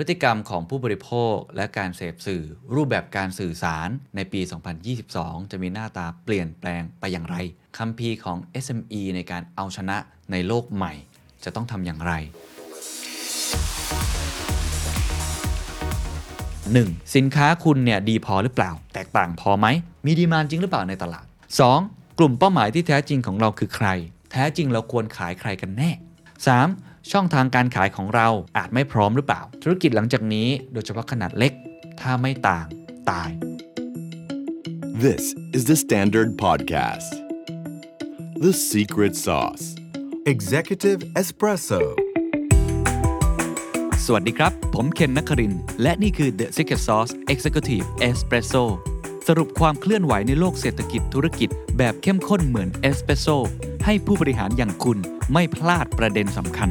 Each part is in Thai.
พฤติกรรมของผู้บริโภคและการเสพสื่อ รูปแบบการสื่อสารในปี 2022 จะมีหน้าตาเปลี่ยนแปลงไปอย่างไรคัมภีร์ของ SME ในการเอาชนะในโลกใหม่ จะต้องทำอย่างไร 1. สินค้าคุณเนี่ยดีพอหรือเปล่า แตกต่างพอไหม มีดีมานจริงหรือเปล่าในตลาด 2. กลุ่มเป้าหมายที่แท้จริงของเราคือใคร แท้จริงเราควรขายใครกันแน่ 3. ช่องทางการขายของเราอาจไม่พร้อมหรือเปล่า ธุรกิจหลังจากนี้โดยเฉพาะขนาดเล็ก ถ้าไม่ต่างตาย This is the Standard Podcast. The Secret Sauce. Executive Espresso. สวัสดีครับ ผมเคนนักครินทร์และนี่คือ The Secret Sauce Executive Espresso สรุปความเคลื่อนไหวในโลกเศรษฐกิจธุรกิจแบบเข้มข้นเหมือนเอสเปรสโซให้ผู้บริหารอย่างคุณไม่พลาดประเด็นสำคัญ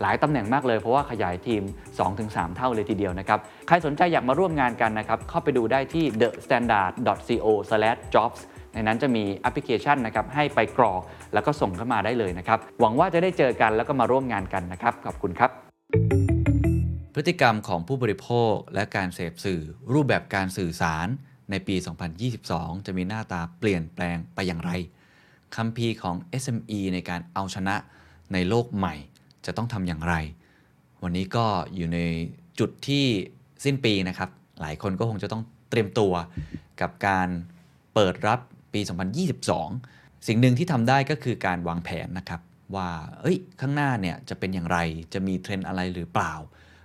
หลายตำแหน่งมากเลยเพราะว่าขยายทีม 2-3 เท่าเลยทีเดียวนะครับ ใครสนใจอยากมาร่วมงานกันนะครับเข้าไปดูได้ที่ thestandard.co/jobs ในนั้นจะมีแอปพลิเคชันนะครับให้ไปกรอกแล้วก็ส่งเข้ามาได้เลยนะครับ หวังว่าจะได้เจอกันแล้วก็มาร่วมงานกันนะครับ ขอบคุณครับ พฤติกรรมของผู้บริโภคและการเสพสื่อ รูปแบบการสื่อสารในปี 2022 จะมีหน้าตาเปลี่ยนแปลงไปอย่างไรคัมภีร์ของ SME ในการเอาชนะในโลกใหม่ จะต้องทำอย่างไร วันนี้ก็อยู่ในจุดที่สิ้นปีนะครับ หลายคนก็คงจะต้องเตรียมตัวกับการเปิดรับปี 2022 สิ่งหนึ่งที่ทำได้ก็คือการวางแผนนะครับ ว่าเอ้ย ข้างหน้าเนี่ยจะเป็นอย่างไร จะมีเทรนด์อะไรหรือเปล่า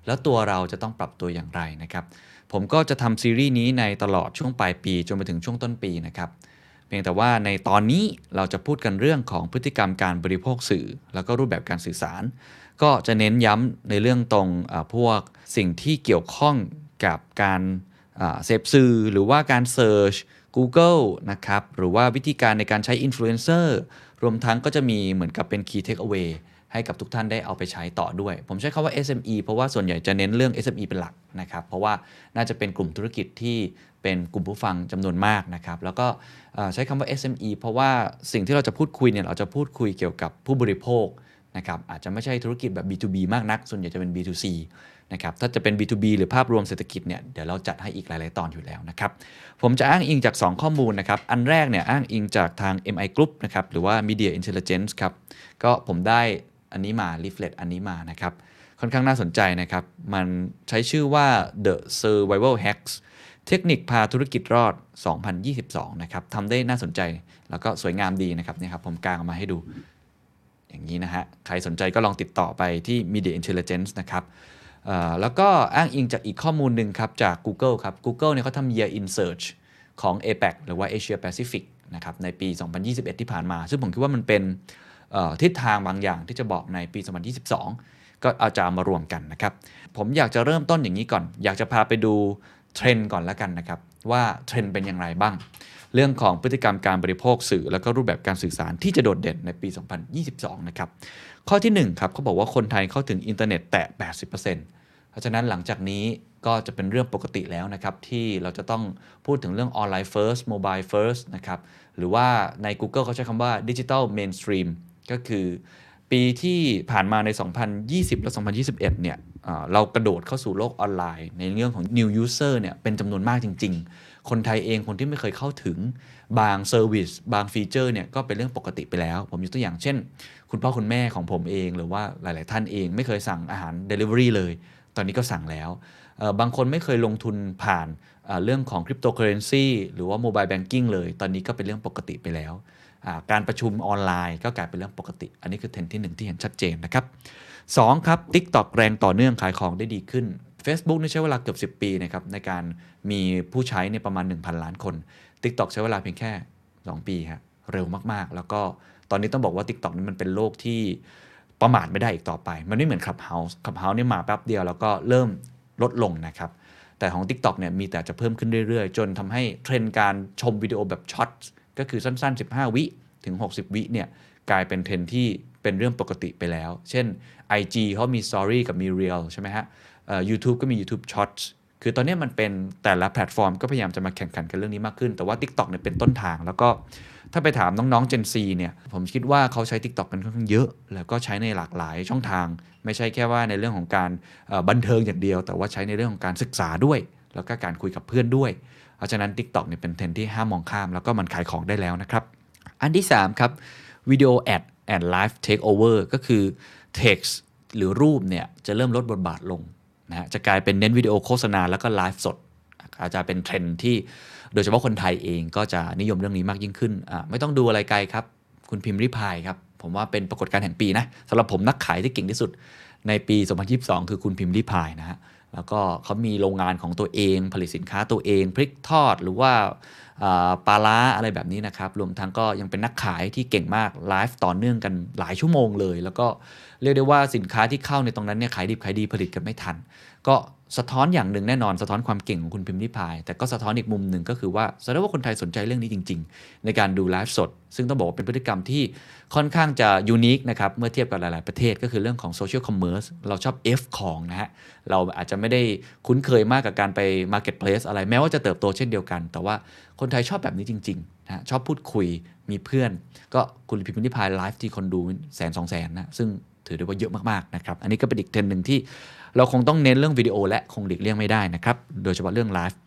แล้วตัวเราจะต้องปรับตัวอย่างไรนะครับ ผมก็จะทำซีรีส์นี้ในตลอดช่วงปลายปีจนไปถึงช่วงต้นปีนะครับ พียงแต่ว่าในตอนนี้เราจะพูดกันเรื่องของพฤติกรรมการบริโภคสื่อ แล้วก็รูปแบบการสื่อสาร ก็จะเน้นย้ำในเรื่องตรงพวกสิ่งที่เกี่ยวข้องกับการเสพสื่อหรือว่าการ search Google นะครับ หรือว่าวิธีการในการใช้อินฟลูเอนเซอร์รวมทั้งก็จะมีเหมือนกับเป็น Key Takeaway ให้กับทุกท่านได้เอาไปใช้ต่อด้วย ผมใช้คำว่า SME เพราะว่าส่วนใหญ่จะเน้นเรื่อง SME เป็นหลักนะครับ เพราะว่าน่าจะเป็นกลุ่มธุรกิจที่ เป็นกลุ่มผู้ฟังจำนวนมากนะครับ แล้วก็ใช้คำว่า SME เพราะว่าสิ่งที่เราจะพูดคุยเนี่ยเราจะพูดคุยเกี่ยวกับผู้บริโภคนะครับอาจจะไม่ใช่ธุรกิจแบบ B2B มากนัก ส่วนใหญ่จะเป็น B2C นะครับถ้าจะเป็น B2B หรือภาพรวมเศรษฐกิจเนี่ยเดี๋ยวเราจัดให้อีกหลาย ๆ ตอนอยู่แล้วนะครับ ผมจะอ้างอิงจาก 2 ข้อมูลนะครับ อันแรกเนี่ยอ้างอิงจากทาง MI Group นะครับหรือว่า Media Intelligence ครับก็ผมได้อันนี้มา leaflet อันนี้มานะครับค่อนข้างน่าสนใจนะครับ มันใช้ชื่อว่า The Survival Hacks เทคนิคพาธุรกิจรอด 2022 นะครับทำได้น่าสนใจแล้วก็สวยงามดีนะครับนี่ครับผมกางออกมาให้ดู อย่างนี้นะฮะ ใครสนใจก็ลองติดต่อไปที่ Media Intelligence นะครับแล้วก็อ้างอิงจากอีกข้อมูลหนึ่งครับ จาก Google ครับ Google เนี่ยเขาทำ Year in Search ของ APAC หรือว่า Asia Pacific นะครับในปี 2021 ที่ผ่านมา ซึ่งผมคิดว่ามันเป็นทิศทางบางอย่างที่จะบอกในปี 2022 ก็เอาจะมารวมกันนะครับ ผมอยากจะเริ่มต้นอย่างนี้ก่อน อยากจะพาไปดู เทรนด์ก่อนแล้วกันนะครับ ว่าเทรนด์เป็นอย่างไรบ้าง เรื่องของพฤติกรรมการบริโภคสื่อ แล้วก็รูปแบบการสื่อสารที่จะโดดเด่นในปี 2022 นะครับ ข้อที่1ครับเขาบอกว่าคนไทยเข้าถึงอินเทอร์เน็ตแตะ 80%เพราะฉะนั้นหลังจากนี้ก็จะเป็นเรื่องปกติแล้วนะครับ ที่เราจะต้องพูดถึงเรื่องออนไลน์ first mobile first นะครับ หรือว่าใน Google เขาใช้คำว่า digital mainstream ก็คือปีที่ผ่านมาใน 2020 และ 2021 เนี่ย เรากระโดดเข้าสู่โลกออนไลน์ ในเรื่องของ new user เนี่ยเป็นจำนวนมากจริง ๆ คนไทยเองคนที่ไม่เคยเข้าถึงบาง service บาง feature เนี่ยก็เป็นเรื่องปกติไปแล้ว ผมยกตัวอย่างเช่น คุณพ่อคุณแม่ของผมเอง หรือว่าหลาย ๆ ท่านเองไม่เคยสั่งอาหาร Delivery เลย ตอนนี้ก็สั่งแล้ว บางคนไม่เคยลงทุนผ่านเรื่องของคริปโตเคอเรนซีหรือว่า mobile banking เลย ตอนนี้ก็เป็นเรื่องปกติไปแล้ว การประชุมออนไลน์ก็กลายเป็นเรื่องปกติ อันนี้คือเทรนด์ที่หนึ่งที่เห็นชัดเจนนะครับ 2ครับ TikTok แรงต่อเนื่องขายของได้ดีขึ้น Facebook นี่ใช้เวลาเกือบ 10 ปีนะครับในการมีผู้ใช้ในยประมาณ 1,000 ล้านคน TikTok ใช้เวลาเพียงแค่ 2 ปีครับเร็วมากๆ แล้วก็ตอนนี้ต้องบอกว่า TikTok นี่มันเป็นโลกที่ประมาทไม่ได้อีกต่อไป มันไม่เหมือน Clubhouse Clubhouse นี่มาแป๊บเดียวแล้วก็เริ่มลดลงนะครับแต่ของ TikTok เนี่ยมีแต่จะเพิ่มขึ้นเรื่อยๆ จนทำให้เทรนด์การชมวิดีโอแบบ short ก็คือสั้นๆ 15 วิถึง 60 วิเนี่ยกลายเป็นเทรนด์ที่ เป็นเรื่องปกติไปแล้ว เช่น IG เขามี Story กับมี Reel ใช่ไหมฮะเอ่อ YouTube ก็มี YouTube Shorts คือตอนนี้มันเป็นแต่ละแพลตฟอร์มก็พยายามจะมาแข่งขันกันเรื่องนี้มากขึ้น แต่ว่า TikTok เนี่ยเป็นต้นทาง แล้วก็ถ้าไปถามน้องๆ Gen Z เนี่ย ผมคิดว่าเขาใช้ TikTok กันค่อนข้างเยอะ แล้วก็ใช้ในหลากหลายช่องทาง ไม่ใช่แค่ว่าในเรื่องของการบันเทิงอย่างเดียว แต่ว่าใช้ในเรื่องของการศึกษาด้วย แล้วก็การคุยกับเพื่อนด้วย เพราะฉะนั้น TikTok เนี่ยเป็นเทรนด์ที่ห้ามมองข้าม แล้วก็มันขายของได้แล้วนะครับ อันที่3ครับ video ad แอด live takeover ก็คือ text หรือรูปเนี่ยจะเริ่มลดบทบาทลงนะฮะจะกลายเป็นเน้นวิดีโอโฆษณาแล้วก็ไลฟ์สด อาจจะเป็นเทรนด์ที่โดยเฉพาะคนไทยเองก็จะนิยมเรื่องนี้มากยิ่งขึ้น ไม่ต้องดูอะไรไกลครับ คุณพิมรี่พายครับ ผมว่าเป็นปรากฏการณ์แห่งปีนะสำหรับผมนักขายที่เก่งที่สุดในปี 2022 คือคุณพิมรี่พายนะฮะแล้วก็เขามีโรงงานของตัวเอง ผลิตสินค้าตัวเอง พริกทอดหรือว่า ปลาร้าอะไรแบบนี้นะครับ รวมทั้งก็ยังเป็นนักขายที่เก่งมากไลฟ์ต่อเนื่องกันหลายชั่วโมงเลย แล้วก็เรียกได้ว่าสินค้าที่เข้าในตรงนั้นเนี่ยขายดิบขายดีผลิตกันไม่ทัน ก็ สะท้อนอย่างหนึ่งแน่นอนสะท้อนความเก่งของคุณพิมพ์ริพาย แต่ก็สะท้อนอีกมุมหนึ่งก็คือว่าแสดงว่าคนไทยสนใจเรื่องนี้จริง ๆ ในการดูไลฟ์สด ซึ่งต้องบอกว่าเป็นพฤติกรรมที่ค่อนข้างจะยูนิคนะครับเมื่อเทียบกับหลาย ๆ ประเทศก็คือเรื่องของโซเชียลคอมเมอร์สเราชอบ F ของนะฮะเราอาจจะไม่ได้คุ้นเคยมากกับการไป Marketplace อะไรแม้ว่าจะเติบโตเช่นเดียวกัน แต่ว่าคนไทยชอบแบบนี้จริงๆนะฮะชอบพูดคุยมีเพื่อน ก็คุณพิมพ์ริพายไลฟ์ที่คนดูแสนสองแสนนะซึ่งถือได้ว่าเยอะมากๆนะครับอันนี้ก็เป็นอีกเทรนหนึ่งที่ เราคงต้องเน้นเรื่องวิดีโอและคงหลีกเลี่ยงไม่ได้นะครับ โดยเฉพาะเรื่องไลฟ์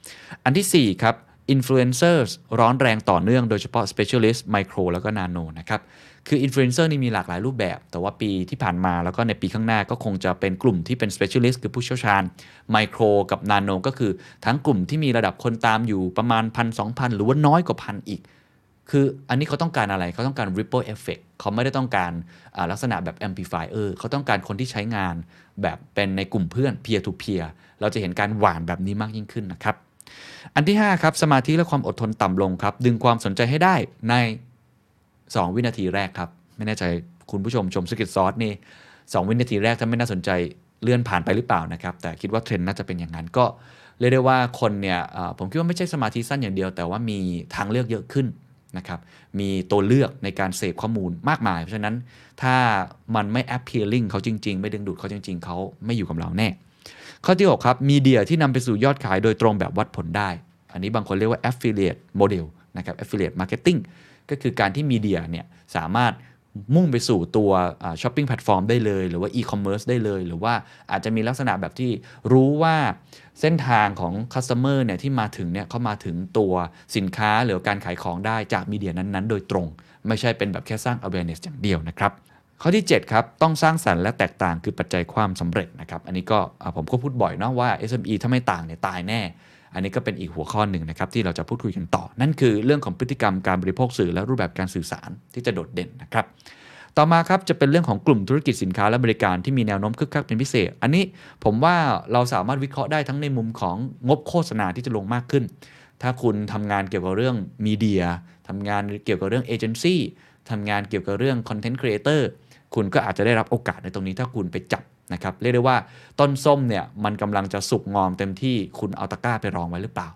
อันที่ 4 ครับ influencers ร้อนแรงต่อเนื่องโดยเฉพาะ specialist micro แล้วก็ nano นะครับ คือ influencer นี่มีหลากหลายรูปแบบ แต่ว่าปีที่ผ่านมาแล้วก็ในปีข้างหน้าก็คงจะเป็นกลุ่มที่เป็น specialist คือผู้เชี่ยวชาญ micro กับ nano ก็คือทั้งกลุ่มที่มีระดับคนตามอยู่ประมาณพันสองพันหรือว่าน้อยกว่าพันอีก คืออันนี้เขาต้องการอะไรเขาต้องการ ripple effect เขาไม่ได้ต้องการลักษณะแบบ amplifier เขาต้องการคนที่ใช้งานแบบเป็นในกลุ่มเพื่อน peer to peer เราจะเห็นการหวานแบบนี้มากยิ่งขึ้นนะครับ อันที่ 5 ครับ สมาธิและความอดทนต่ำลงครับ ดึงความสนใจให้ได้ใน 2 วินาทีแรกครับ ไม่แน่ใจคุณผู้ชมชมสกิทซอสนี่2วินาทีแรกถ้าไม่น่าสนใจเลื่อนผ่านไปหรือเปล่านะครับ แต่คิดว่าเทรนด์น่าจะเป็นอย่างนั้นก็เรียกได้ว่าคนเนี่ยผมคิดว่าไม่ใช่สมาธิสั้นอย่างเดียว แต่ว่ามีทางเลือกเยอะขึ้น นะครับมีตัวเลือกในการเสพข้อมูลมากมาย เพราะฉะนั้นถ้ามันไม่ appealing เขาจริง ๆ ไม่ดึงดูดเขาจริง ๆ เขาไม่อยู่กับเราแน่ ข้อที่ 6 ครับมีเดียที่นำไปสู่ยอดขายโดยตรงแบบวัดผลได้ อันนี้บางคนเรียกว่า affiliate model นะครับ affiliate marketing ก็คือการที่มีเดียเนี่ยสามารถ มุ่งไปสู่ตัวช้อปปิ้งแพลตฟอร์มได้เลย หรือว่า e-commerce ได้เลย หรือว่าอาจจะมีลักษณะแบบที่รู้ว่าเส้นทางของ customer เนี่ยที่มาถึงเนี่ยเขามาถึงตัวสินค้าหรือการขายของได้จากมีเดียนั้นๆ โดยตรง ไม่ใช่เป็นแบบแค่สร้าง awareness อย่างเดียวนะครับข้อที่ 7 ครับ ต้องสร้างสรรค์และแตกต่างคือปัจจัยความสำเร็จนะครับ อันนี้ก็ผมก็พูดบ่อยเนาะว่า SME ถ้าไม่ต่างเนี่ยตายแน่ อันนี้ก็เป็นอีกหัวข้อหนึ่งนะครับที่เราจะพูดคุยกันต่อ นั่นคือเรื่องของพฤติกรรมการบริโภคสื่อและรูปแบบการสื่อสารที่จะโดดเด่นนะครับ ต่อมาครับจะเป็นเรื่องของกลุ่มธุรกิจสินค้าและบริการที่มีแนวโน้มคึกคักเป็นพิเศษ อันนี้ผมว่าเราสามารถวิเคราะห์ได้ทั้งในมุมของงบโฆษณาที่จะลงมากขึ้น ถ้าคุณทำงานเกี่ยวกับเรื่องมีเดียทำงานเกี่ยวกับเรื่องเอเจนซี่ทำงานเกี่ยวกับเรื่องคอนเทนต์ครีเอเตอร์คุณก็อาจจะได้รับโอกาสในตรงนี้ถ้าคุณไปจับ นะครับเรียกได้ว่าต้นส้มเนี่ยมันกำลังจะสุกงอมเต็มที่คุณเอาตะกร้าไปรองไว้หรือเปล่า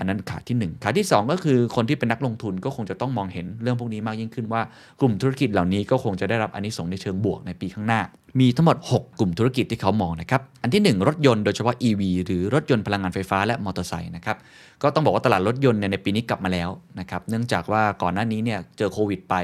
อันนั้นขาที่ 1 ขาที่ 2 ก็คือคนที่เป็นนักลงทุนก็คงจะต้องมองเห็นเรื่องพวกนี้มากยิ่งขึ้นว่ากลุ่มธุรกิจเหล่านี้ก็คงจะได้รับอันนี้ส่งส์ในเชิงบวกในปีข้างหน้า มีทั้งหมด 6 กลุ่มธุรกิจที่เขามองนะครับอันที่ 1 รถยนต์โดยเฉพาะ EV หรือรถยนต์พลังงานไฟฟ้าและมอเตอร์ไซค์นะครับก็ต้องบอกว่าตลาดรถยนต์ในปีนี้กลับมาแล้วนะครับเนื่องจากว่าก่อนหน้านี้เนี่ยเจอโควิดไป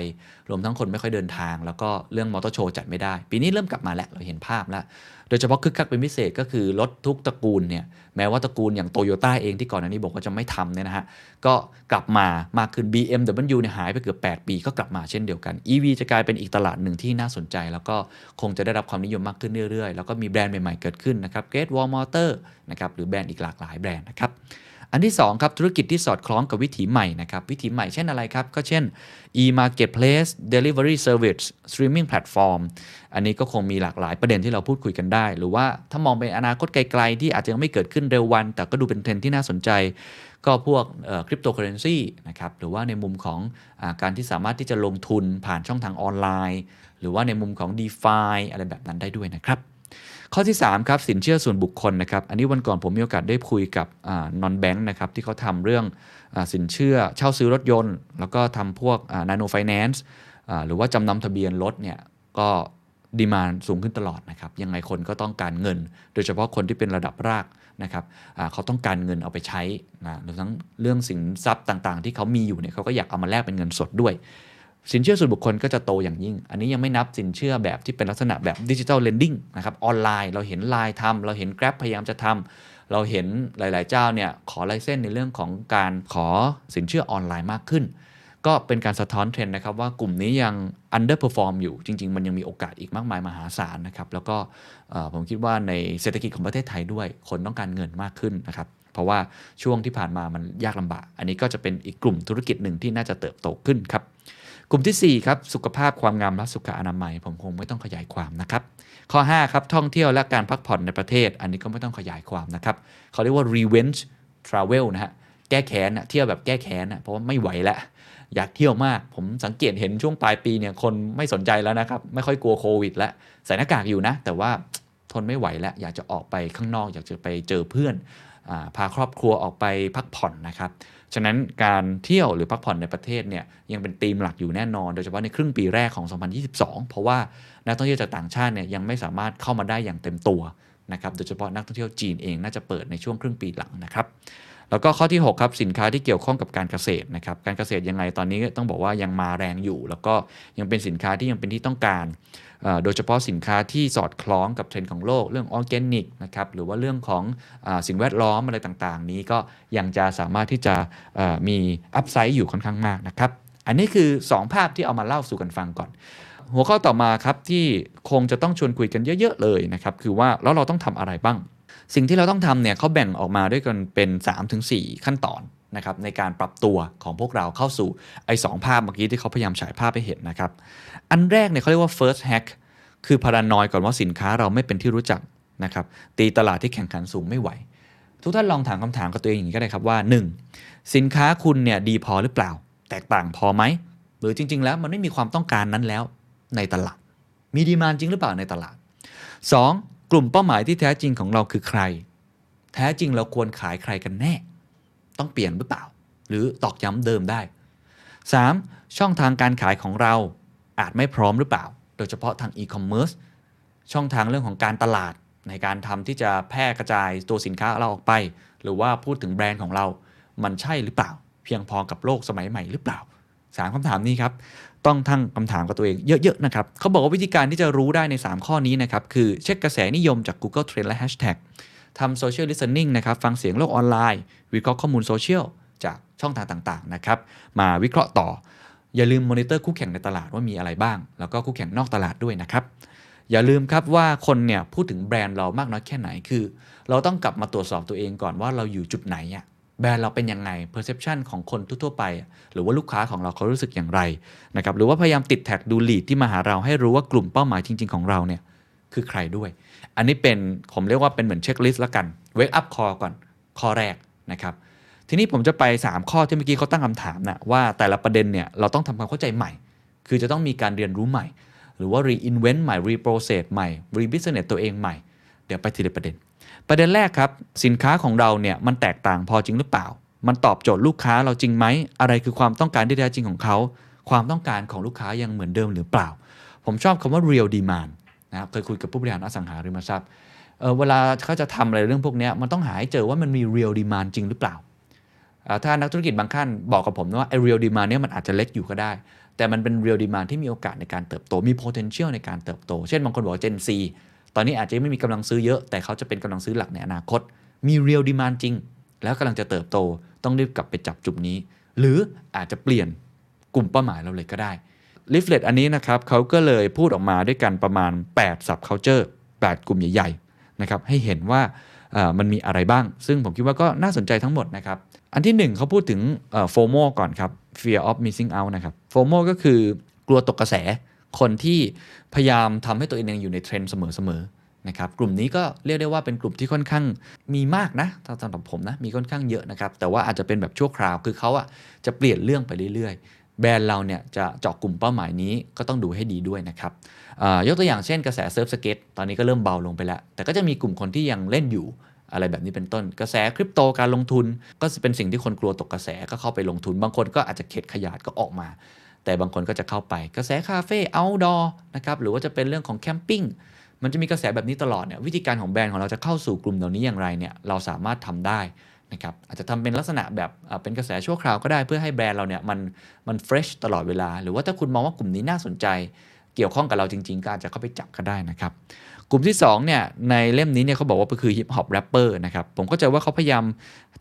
รวมทั้งคนไม่ค่อยเดินทาง แล้วก็เรื่องมอเตอร์โชว์จัดไม่ได้ ปีนี้เริ่มกลับมาแล้วเราเห็นภาพแล้ว โดยเฉพาะคึกคักเป็นพิเศษก็คือรถทุกตระกูลเนี่ยแม้ว่าตระกูลอย่างโตโยต้าเองที่ก่อนหน้านี้บอกว่าจะไม่ทำเนี่ยนะฮะก็กลับมามากขึ้น BMW เนี่ยหายไปเกือบ 8 ปีก็กลับมาเช่นเดียวกัน EV จะกลายเป็นอีกตลาดหนึ่งที่น่าสนใจ แล้วก็คงจะได้รับความนิยมมากขึ้นเรื่อยๆ แล้วก็มีแบรนด์ใหม่ๆเกิดขึ้นนะครับ Great Wall Motor นะครับหรือแบรนด์อีกหลากหลายแบรนด์นะครับ อันที่2ครับธุรกิจที่สอดคล้องกับวิถีใหม่นะครับวิถีใหม่เช่นอะไรครับ ก็เช่น e-marketplace delivery service streaming platform อันนี้ก็คงมีหลากหลายประเด็นที่เราพูดคุยกันได้ หรือว่าถ้ามองไปอนาคตไกลๆ ที่อาจจะยังไม่เกิดขึ้นเร็ววัน แต่ก็ดูเป็นเทรนด์ที่น่าสนใจ ก็พวกคริปโตเคอเรนซีนะครับหรือว่าในมุมของอการที่สามารถที่จะลงทุนผ่านช่องทางออนไลน์ หรือว่าในมุมของ d e f i อะไรแบบนั้นได้ด้วยนะครับ ข้อที่3ครับสินเชื่อส่วนบุคคลนะครับอันนี้วันก่อนผมมีโอกาสได้คุยกับนอนแบงค์นะครับที่เขาทำเรื่องอสินเชื่อเช่าซื้อรถยนต์ แล้วก็ทำพวกนาโนไฟแนนซ์หรือว่าจำนำทะเบียนรถเนี่ยก็ดีมานสูงขึ้นตลอดนะครับยังไงคนก็ต้องการเงิน โดยเฉพาะคนที่เป็นระดับรากนะครับเขาต้องการเงินเอาไปใช้นะหรือทั้งเรื่องสินทรัพย์ต่างๆ ที่เขามีอยู่เนี่ยเขาก็อยากเอามาแลกเป็นเงินสดด้วย สินเชื่อส่วนบุคคลก็จะโตอย่างยิ่ง อันนี้ยังไม่นับสินเชื่อแบบที่เป็นลักษณะแบบ digital lending นะครับออนไลน์เราเห็นไลน์ทำเราเห็น Grab พยายามจะทำเราเห็นหลาย ๆ เจ้าเนี่ยขอ license ในเรื่องของการขอสินเชื่อออนไลน์มากขึ้น ก็เป็นการสะท้อนเทรนด์นะครับว่ากลุ่มนี้ยัง underperform อยู่จริง ๆ มันยังมีโอกาสอีกมากมายมหาศาลนะครับแล้วก็ผมคิดว่าในเศรษฐกิจของประเทศไทยด้วย คนต้องการเงินมากขึ้นนะครับเพราะว่าช่วงที่ผ่านมามันยากลำบาก อันนี้ก็จะเป็นอีกกลุ่มธุรกิจหนึ่งที่น่าจะเติบโตขึ้นครับ กลุ่มที่ 4 ครับ สุขภาพความงามและสุขอนามัย ผมคงไม่ต้องขยายความนะครับ ข้อ 5 ครับ ท่องเที่ยวและการพักผ่อนในประเทศ อันนี้ก็ไม่ต้องขยายความนะครับเขาเรียกว่า revenge travel นะฮะแก้แค้นเที่ยวแบบแก้แค้นนะเพราะว่าไม่ไหวแล้วอยากเที่ยวมาก ผมสังเกตเห็นช่วงปลายปีเนี่ยคนไม่สนใจแล้วนะครับ ไม่ค่อยกลัวโควิด แล้วใส่หน้ากากอยู่นะ แต่ว่าทนไม่ไหวแล้ว อยากจะออกไปข้างนอก อยากจะไปเจอเพื่อน พาครอบครัวออกไปพักผ่อนนะครับ ฉะนั้นการเที่ยวหรือพักผ่อนในประเทศเนี่ยยังเป็นธีมหลักอยู่แน่นอน โดยเฉพาะในครึ่งปีแรกของ 2022 เพราะว่านักท่องเที่ยวจากต่างชาติเนี่ยยังไม่สามารถเข้ามาได้อย่างเต็มตัวนะครับ โดยเฉพาะนักท่องเที่ยวจีนเองน่าจะเปิดในช่วงครึ่งปีหลังนะครับ แล้วก็ข้อที่ 6 ครับ สินค้าที่เกี่ยวข้องกับการเกษตรนะครับการเกษตรยังไงตอนนี้ต้องบอกว่ายังมาแรงอยู่ แล้วก็ยังเป็นสินค้าที่ยังเป็นที่ต้องการ โดยเฉพาะสินค้าที่สอดคล้องกับเทรนด์ของโลก เรื่องออร์แกนิกนะครับหรือว่าเรื่องของสิ่งแวดล้อมอะไรต่างๆ นี้ก็ยังจะสามารถที่จะมี upside อยู่ค่อนข้างมากนะครับอันนี้คือ 2 ภาพที่เอามาเล่าสู่กันฟังก่อนหัวข้อต่อมาครับที่คงจะต้องชวนคุยกันเยอะ ๆ เลยนะครับคือว่าแล้วเราต้องทำอะไรบ้าง สิ่งที่เราต้องทำเนี่ยเขาแบ่งออกมาด้วยกันเป็น 3-4 ขั้นตอนนะครับในการปรับตัวของพวกเราเข้าสู่ไอ้สภาพเมื่อกี้ที่เขาพยายามฉายภาพให้เห็นนะครับ อันแรกเนี่ยเขาเรียกว่า first hack คือพารานอยก่อนว่าสินค้าเราไม่เป็นที่รู้จักนะครับตีตลาดที่แข่งขันสูงไม่ไหว ทุกท่านลองถามคำถามกับตัวเองอย่างนี้ก็ได้ครับว่า 1. สินค้าคุณเนี่ยดีพอหรือเปล่า แตกต่างพอไหม หรือจริง ๆ แล้วมันไม่มีความต้องการนั้นแล้วในตลาด มีดีมานจริงหรือเปล่าในตลาด 2. กลุ่มเป้าหมายที่แท้จริงของเราคือใคร แท้จริงเราควรขายใครกันแน่ ต้องเปลี่ยนหรือเปล่า หรือตอกย้ำเดิมได้ 3. ช่องทางการขายของเราอาจไม่พร้อมหรือเปล่า โดยเฉพาะทางอีคอมเมิร์ซช่องทางเรื่องของการตลาดในการทำที่จะแพร่กระจายตัวสินค้าเราออกไป หรือว่าพูดถึงแบรนด์ของเรา มันใช่หรือเปล่า เพียงพอกับโลกสมัยใหม่หรือเปล่า สามคำถามนี้ครับ ต้องทั้งคำถามกับตัวเองเยอะๆนะครับเขาบอกว่าวิธีการที่จะรู้ได้ใน 3 ข้อนี้นะครับ คือเช็คกระแสนิยมจาก Google Trend และ Hashtag ทำ Social Listening นะครับ ฟังเสียงโลกออนไลน์ วิเคราะห์ข้อมูลโซเชียลจากช่องทางต่างๆนะครับมาวิเคราะห์ต่อ อย่าลืมมอนิเตอร์คู่แข่งในตลาดว่ามีอะไรบ้าง แล้วก็คู่แข่งนอกตลาดด้วยนะครับอย่าลืมครับว่าคนเนี่ยพูดถึงแบรนด์เรามากน้อยแค่ไหนคือ เราต้องกลับมาตรวจสอบตัวเองก่อนว่าเราอยู่จุดไหนอะ แบรนด์เราเป็นยังไง perception ของคนทั่วๆไป หรือว่าลูกค้าของเราเขารู้สึกอย่างไรนะครับหรือว่าพยายามติด tag ดู lead ที่มาหาเราให้รู้ว่ากลุ่มเป้าหมายจริง ๆ ของเราเนี่ยคือใครด้วย อันนี้เป็นผมเรียกว่าเป็นเหมือนเช็คลิสต์ละกัน wake up call ก่อนข้อแรกนะครับทีนี้ผมจะไป 3 ข้อที่เมื่อกี้เขาตั้งคำถามนะว่าแต่ละประเด็นเนี่ยเราต้องทำความเข้าใจใหม่ คือจะต้องมีการเรียนรู้ใหม่ หรือว่า reinvent ใหม่ reprocess ใหม่ rebusiness ตัวเองใหม่ เดี๋ยวไปทีละประเด็น ประเด็นแรกครับ สินค้าของเราเนี่ยมันแตกต่างพอจริงหรือเปล่า มันตอบโจทย์ลูกค้าเราจริงไหม อะไรคือความต้องการที่แท้จริงของเขา ความต้องการของลูกค้ายังเหมือนเดิมหรือเปล่า ผมชอบคำว่า real demand นะครับเคยคุยกับผู้บริหารอสังหาริมทรัพย์เวลาเขาจะทำอะไรเรื่องพวกนี้มันต้องหาให้เจอว่ามันมี real demand จริงหรือเปล่า ถ้านักธุรกิจบางท่านบอกกับผมว่าไอ้ real demand เนี่ยมันอาจจะเล็กอยู่ก็ได้ แต่มันเป็น real demand ที่มีโอกาสในการเติบโตมี potential ในการเติบโต เช่นบางคนบอก Gen Z ตอนนี้อาจจะไม่มีกำลังซื้อเยอะ แต่เขาจะเป็นกำลังซื้อหลักในอนาคต มี real demand จริง แล้วกำลังจะเติบโต ต้องรีบกลับไปจับจุดนี้ หรืออาจจะเปลี่ยนกลุ่มเป้าหมายเราเลยก็ได้ลิฟเลตอันนี้นะครับเขาก็เลยพูดออกมาด้วยกันประมาณ 8 sub culture 8 กลุ่มใหญ่ๆนะครับให้เห็นว่ามันมีอะไรบ้าง ซึ่งผมคิดว่าก็น่าสนใจทั้งหมดนะครับ อันที่หนึ่งเขาพูดถึง FOMO ก่อนครับ fear of missing out นะครับ FOMO ก็คือกลัวตกกระแส คนที่พยายามทำให้ตัวเองอยู่ในเทรนด์เสมอๆนะครับกลุ่มนี้ก็เรียกได้ว่าเป็นกลุ่มที่ค่อนข้างมีมากนะถ้าสำหรับผมนะมีค่อนข้างเยอะนะครับแต่ว่าอาจจะเป็นแบบชั่วคราวคือเขาอะจะเปลี่ยนเรื่องไปเรื่อยๆ แบรนด์เราเนี่ยจะเจาะกลุ่มเป้าหมายนี้ก็ต้องดูให้ดีด้วยนะครับยกตัวอย่างเช่นกระแส surf skate ตอนนี้ก็เริ่มเบาลงไปแล้ว แต่ก็จะมีกลุ่มคนที่ยังเล่นอยู่อะไรแบบนี้เป็นต้นกระแสคริปโตการลงทุน ก็เป็นสิ่งที่คนกลัวตกกระแสก็เข้าไปลงทุน บางคนก็อาจจะเข็ดขยาดก็ออกมา แต่บางคนก็จะเข้าไปกระแสคาเฟ่ outdoor นะครับหรือว่าจะเป็นเรื่องของ campingมันจะมีกระแสแบบนี้ตลอดเนี่ยวิธีการของแบรนด์ของเราจะเข้าสู่กลุ่มเหล่านี้อย่างไรเนี่ยเราสามารถทำได้นะครับอาจจะทำเป็นลักษณะแบบเป็นกระแสชั่วคราวก็ได้เพื่อให้แบรนด์เราเนี่ยมันมัน fresh ตลอดเวลา หรือว่าถ้าคุณมองว่ากลุ่มนี้น่าสนใจเกี่ยวข้องกับเราจริง ๆ ก็อาจจะเข้าไปจับก็ได้นะครับ กลุ่มที่2เนี่ยในเล่มนี้เนี่ยเขาบอกว่าก็คือฮิปฮอปแรปเปอร์นะครับผมเข้าใจว่าเขาพยายาม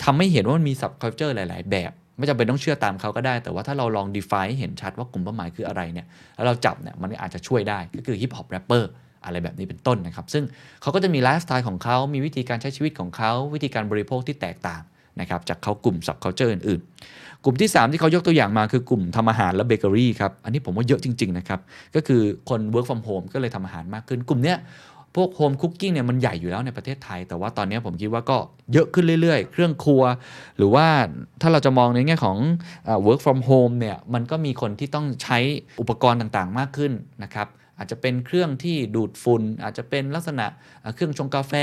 ทำให้เห็นว่ามันมี sub culture หลาย ๆ แบบ ไม่จำเป็นต้องเชื่อตามเขาก็ได้ แต่ว่าถ้าเราลอง define ให้เห็นชัดว่ากลุ่มเป้าหมายคืออะไรเนี่ยแล้วเราจับเนี่ยมันอาจจะช่วยได้ก็คือฮิปฮอปแรปเปอร์อะไรแบบนี้เป็นต้นนะครับ ซึ่งเขาก็จะมีไลฟ์สไตล์ของเขามีวิธีการใช้ชีวิตของเขา วิธีการบริโภคที่แตกต่างนะครับจากเขากลุ่ม sub culture อื่นๆ กลุ่มที่ 3 ที่เขายกตัวอย่างมาคือกลุ่มทำอาหารและเบเกอรี่ครับ อันนี้ผมว่าเยอะจริง ๆ นะครับ ก็คือคน work from home ก็เลยทำอาหารมากขึ้น กลุ่มเนี้ย พวก home cooking เนี่ยมันใหญ่อยู่แล้วในประเทศไทย แต่ว่าตอนนี้ผมคิดว่าก็เยอะขึ้นเรื่อยๆ เครื่องครัว หรือว่าถ้าเราจะมองในแง่ของเอ่อ work from home เนี่ยมันก็มีคนที่ต้องใช้อุปกรณ์ต่างๆ มากขึ้นนะครับอาจจะเป็นเครื่องที่ดูดฝุ่นอาจจะเป็นลักษณะเครื่องชงกาแฟ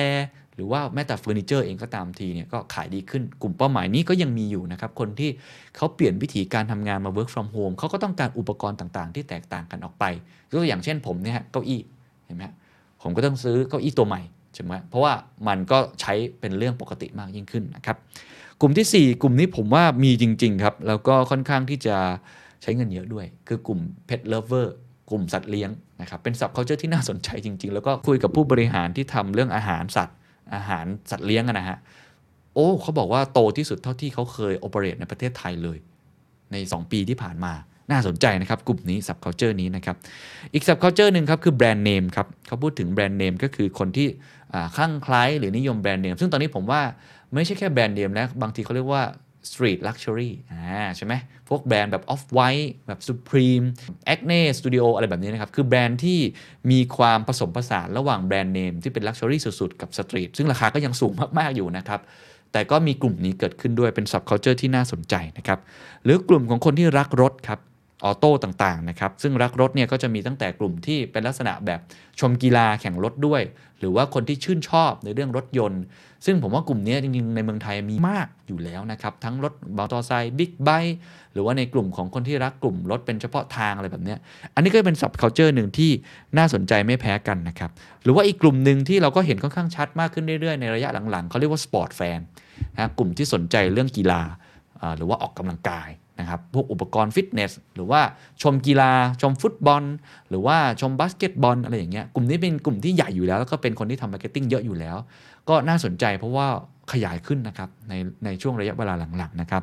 หรือว่าแม้แต่เฟอร์นิเจอร์เองก็ตามทีเนี่ยก็ขายดีขึ้นกลุ่มเป้าหมายนี้ก็ยังมีอยู่นะครับ คนที่เขาเปลี่ยนวิธีการทำงานมา work from home เขาก็ต้องการอุปกรณ์ต่างๆ ที่แตกต่างกันออกไปยกตัวอย่างเช่นผมเนี่ยเก้าอี้เห็นไหมฮะ ผมก็ต้องซื้อเก้าอี้ตัวใหม่ใช่ไหมเพราะว่ามันก็ใช้เป็นเรื่องปกติมากยิ่งขึ้นนะครับ กลุ่มทีสี่ 4 กลุ่มนี้ผมว่ามีจริง ๆ ครับ แล้วก็ค่อนข้างที่จะใช้เงินเยอะด้วย คือกลุ่ม Pet Lover กลุ่มสัตว์เลี้ยงนะครับ เป็นสับเขาเจอที่น่าสนใจจริง ๆ แล้วก็คุยกับผู้บริหารที่ทำเรื่องอาหารสัตว์ อาหารสัตว์เลี้ยงนะฮะ โอ้เขาบอกว่าโตที่สุดเท่าที่เขาเคยโอเปเรตในประเทศไทยเลย ใน 2 ปีที่ผ่านมา น่าสนใจนะครับ กลุ่มนี้ subculture นี้นะครับ อีก subculture หนึ่งครับคือแบรนด์เนมครับเขาพูดถึงแบรนด์เนมก็คือคนที่อ่าคลั่งไคล้หรือนิยมแบรนด์เนมซึ่งตอนนี้ผมว่าไม่ใช่แค่แบรนด์เนมแล้วบางทีเขาเรียกว่า street luxury อ่าใช่ไหมพวกแบรนด์แบบ off white แบบ supreme acne studio อะไรแบบนี้นะครับ คือแบรนด์ที่มีความผสมผสานระหว่างแบรนด์เนมที่เป็น luxury สุดๆ กับ street ซึ่งราคาก็ยังสูงมาก ๆ อยู่นะครับ แต่ก็มีกลุ่มนี้เกิดขึ้นด้วยเป็น subculture ที่น่าสนใจนะครับ หรือกลุ่มของคนที่รักรถครับ auto ต่างๆนะครับซึ่งรักรถเนี่ยก็จะมีตั้งแต่กลุ่มที่เป็นลักษณะแบบชมกีฬาแข่งรถด้วย หรือว่าคนที่ชื่นชอบในเรื่องรถยนต์ ซึ่งผมว่ากลุ่มนี้จริงๆ ในเมืองไทยมีมากอยู่แล้วนะครับทั้งรถมอเตอร์ไซค์บิ๊กไบค์หรือว่าในกลุ่มของคนที่รักกลุ่มรถเป็นเฉพาะทางอะไรแบบนี้อันนี้ก็เป็น sub culture หนึ่งที่น่าสนใจไม่แพ้กันนะครับหรือว่าอีกกลุ่มหนึ่งที่เราก็เห็นค่อนข้างชัดมากขึ้นเรื่อยๆในระยะหลังๆเขาเรียกว่า sport fanนะกลุ่มที่สนใจเรื่องกีฬาหรือว่าออกกำลังกาย นะครับพวกอุปกรณ์ฟิตเนส หรือว่าชมกีฬาชมฟุตบอล หรือว่าชมบาสเกตบอลอะไรอย่างเงี้ยกลุ่มนี้เป็นกลุ่มที่ใหญ่อยู่แล้ว แล้วก็เป็นคนที่ทำ marketing เยอะอยู่แล้ว ก็น่าสนใจเพราะว่า ขยายขึ้นนะครับในในช่วงระยะเวลาหลังๆนะครับ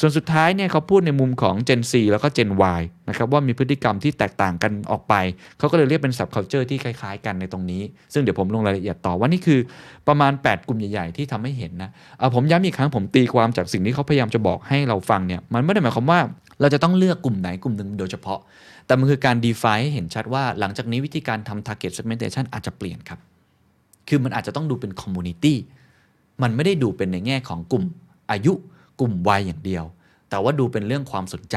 ส่วนสุดท้ายเนี่ยเขาพูดในมุมของ Gen Z แล้วก็ Gen Y นะครับว่ามีพฤติกรรมที่แตกต่างกันออกไป เขาก็เลยเรียกเป็น subculture ที่คล้ายๆ กันในตรงนี้ ซึ่งเดี๋ยวผมลงรายละเอียดต่อว่านี่คือประมาณ 8 กลุ่มใหญ่ๆ ที่ทำให้เห็นนะเอาผมย้ำอีกครั้งผมตีความจากสิ่งที่เขาพยายามจะบอกให้เราฟังเนี่ยมันไม่ได้หมายความว่าเราจะต้องเลือกกลุ่มไหนกลุ่มหนึ่งโดยเฉพาะ แต่มันคือการ define ให้เห็นชัดว่าหลังจากนี้วิธีการทำ target segmentation อาจจะเปลี่ยนครับ คือมันอาจจะต้องดูเป็น community มันไม่ได้ดูเป็นในแง่ของกลุ่มอายุกลุ่มวัยอย่างเดียว แต่ว่าดูเป็นเรื่องความสนใจ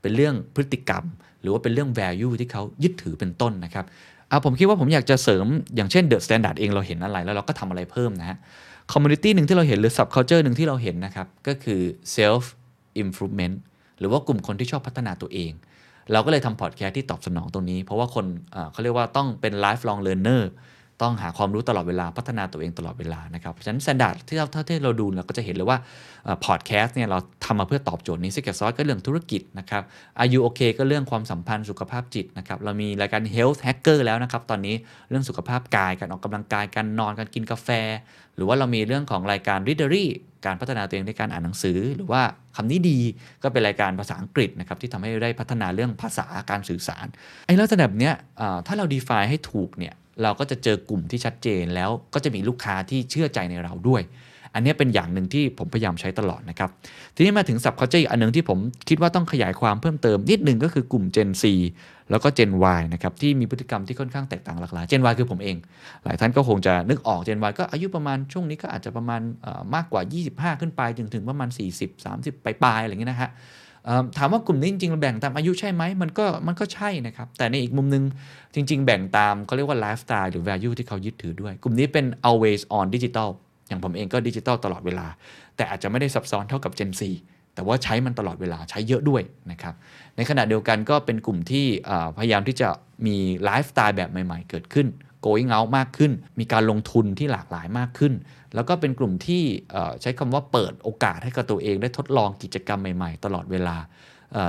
เป็นเรื่องพฤติกรรม หรือว่าเป็นเรื่อง value ที่เขายึดถือเป็นต้นนะครับเอาผมคิดว่าผมอยากจะเสริมอย่างเช่น The Standard เองเราเห็นอะไร แล้วเราก็ทำอะไรเพิ่มนะฮะ community หนึ่งที่เราเห็นหรือ subculture หนึ่งที่เราเห็นนะครับ ก็คือ self improvement หรือว่ากลุ่มคนที่ชอบพัฒนาตัวเอง เราก็เลยทำพอดแคสต์ที่ตอบสนองตรงนี้ เพราะว่าคนเอ่อเขาเรียกว่าต้องเป็น lifelong learner ต้องหาความรู้ตลอดเวลาพัฒนาตัวเองตลอดเวลานะครับฉะนั้น standard ที่เราถ้าที่เราดูเราก็จะเห็นเลยว่าพอดแคสต์เนี่ยเราทำมาเพื่อตอบโจทย์นี้ Secret Sauce ก็เรื่องธุรกิจนะครับอายุโอเคก็เรื่องความสัมพันธ์สุขภาพจิตนะครับเรามีรายการ Health Hacker แล้วนะครับตอนนี้เรื่องสุขภาพกายการออกกำลังกายการนอนการกินกาแฟ หรือว่าเรามีเรื่องของรายการ Readery การพัฒนาตัวเองในการอ่านหนังสือ หรือว่าคำนี้ดีก็เป็นรายการภาษาอังกฤษนะครับที่ทำให้ได้พัฒนาเรื่องภาษาการสื่อสารไอ้ลักษณะแบบเนี้ยถ้าเรา define ให้ถูกเนี่ย เราก็จะเจอกลุ่มที่ชัดเจนแล้วก็จะมีลูกค้าที่เชื่อใจในเราด้วย อันนี้เป็นอย่างหนึ่งที่ผมพยายามใช้ตลอดนะครับ ทีนี้มาถึงสับ culture อีกอันหนึ่งที่ผมคิดว่าต้องขยายความเพิ่มเติมนิดหนึ่งก็คือกลุ่ม Gen C แล้วก็ Gen Y นะครับที่มีพฤติกรรมที่ค่อนข้างแตกต่างหลากหลาย Gen Y คือผมเอง หลายท่านก็คงจะนึกออก Gen Y ก็อายุประมาณช่วงนี้ก็อาจจะประมาณมากกว่า 25 ขึ้นไปจนถึงประมาณ 40 30 ปลายๆอะไรเงี้ยนะฮะ ถามว่ากลุ่มนี้จริงๆแบ่งตามอายุใช่ไหมมันก็มันก็ใช่นะครับ แต่ในอีกมุมนึงจริง ๆ แบ่งตามเขาเรียกว่าไลฟ์สไตล์หรือ value ที่เขายึดถือด้วย กลุ่มนี้เป็น always on digital อย่างผมเองก็ดิจิตอลตลอดเวลา แต่อาจจะไม่ได้ซับซ้อนเท่ากับ Gen 4แต่ว่าใช้มันตลอดเวลาใช้เยอะด้วยนะครับ ในขณะเดียวกันก็เป็นกลุ่มที่พยายามที่จะมีไลฟ์สไตล์แบบใหม่ ๆ เกิดขึ้น going out มากขึ้น มีการลงทุนที่หลากหลายมากขึ้น แล้วก็เป็นกลุ่มที่ใช้คำว่าเปิดโอกาสให้กับตัวเองได้ทดลองกิจกรรมใหม่ๆ ตลอดเวลา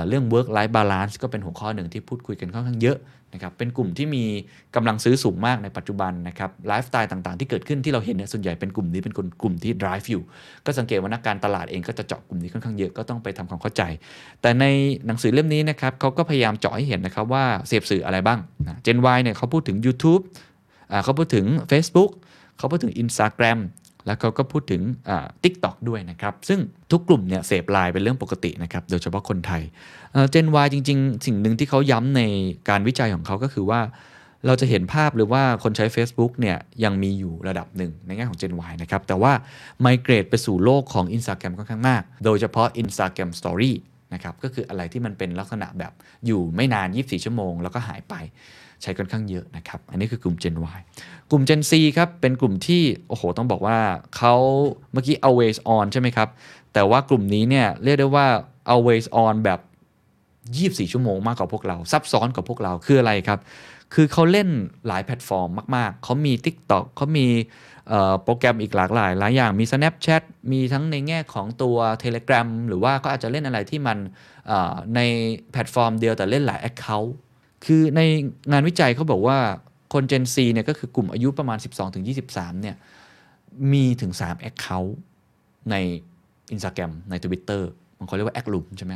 เรื่อง work life balance ก็เป็นหัวข้อหนึ่งที่พูดคุยกันค่อนข้างเยอะนะครับเป็นกลุ่มที่มีกำลังซื้อสูงมากในปัจจุบันนะครับไลฟ์สไตล์ต่างๆ ที่เกิดขึ้นที่เราเห็นเนี่ยส่วนใหญ่เป็นกลุ่มนี้เป็นกลุ่มที่ drive อยู่ก็สังเกตว่านักการตลาดเองก็จะเจาะกลุ่มนี้ค่อนข้างเยอะก็ต้องไปทำความเข้าใจ แต่ในหนังสือเล่มนี้นะครับเขาก็พยายามเจาะให้เห็นนะครับว่าเสพสื่ออะไรบ้างนะ Gen Y เนี่ยเขาพูดถึง YouTube เขาพูดถึง Facebook เขาพูดถึง Instagram แล้วเขาก็พูดถึง TikTok ด้วยนะครับ ซึ่งทุกกลุ่มเนี่ยเสพไลน์เป็นเรื่องปกตินะครับ โดยเฉพาะคนไทยเจน Y จริง ๆ สิ่งหนึ่งที่เขาย้ำในการวิจัยของเขาก็คือว่า เราจะเห็นภาพหรือว่าคนใช้ Facebook เนี่ยยังมีอยู่ระดับหนึ่งในแง่ของ Gen Y นะครับ แต่ว่าไมเกรดไปสู่โลกของ Instagram ค่อนข้างมาก โดยเฉพาะ Instagram Story นะครับก็คืออะไรที่มันเป็นลักษณะแบบอยู่ไม่นาน 24 ชั่วโมง แล้วก็หายไป ใช้ค่อนข้างเยอะนะครับ อันนี้คือกลุ่ม Gen Y กลุ่ม Gen C ครับ เป็นกลุ่มที่ โอ้โห ต้องบอกว่าเขาเมื่อกี้ always on ใช่ไหมครับ แต่ว่ากลุ่มนี้เนี่ยเรียกได้ว่า always on แบบ 24 ชั่วโมงมากกว่าพวกเรา ซับซ้อนกว่าพวกเราคืออะไรครับ คือเขาเล่นหลายแพลตฟอร์มมาก ๆ เขามี TikTok เขามีโปรแกรมอีกหลากหลาย หลายอย่างมี Snapchat มีทั้งในแง่ของตัว Telegram หรือว่าก็อาจจะเล่นอะไรที่มันในแพลตฟอร์มเดียวแต่เล่นหลาย Account คือในงานวิจัยเขาบอกว่าคน Gen C เนี่ยก็คือกลุ่มอายุประมาณ 12-23เนี่ยมีถึง 3 Account ใน Instagram ใน Twitter มันเขาเรียกว่าแอคลุมใช่ไหม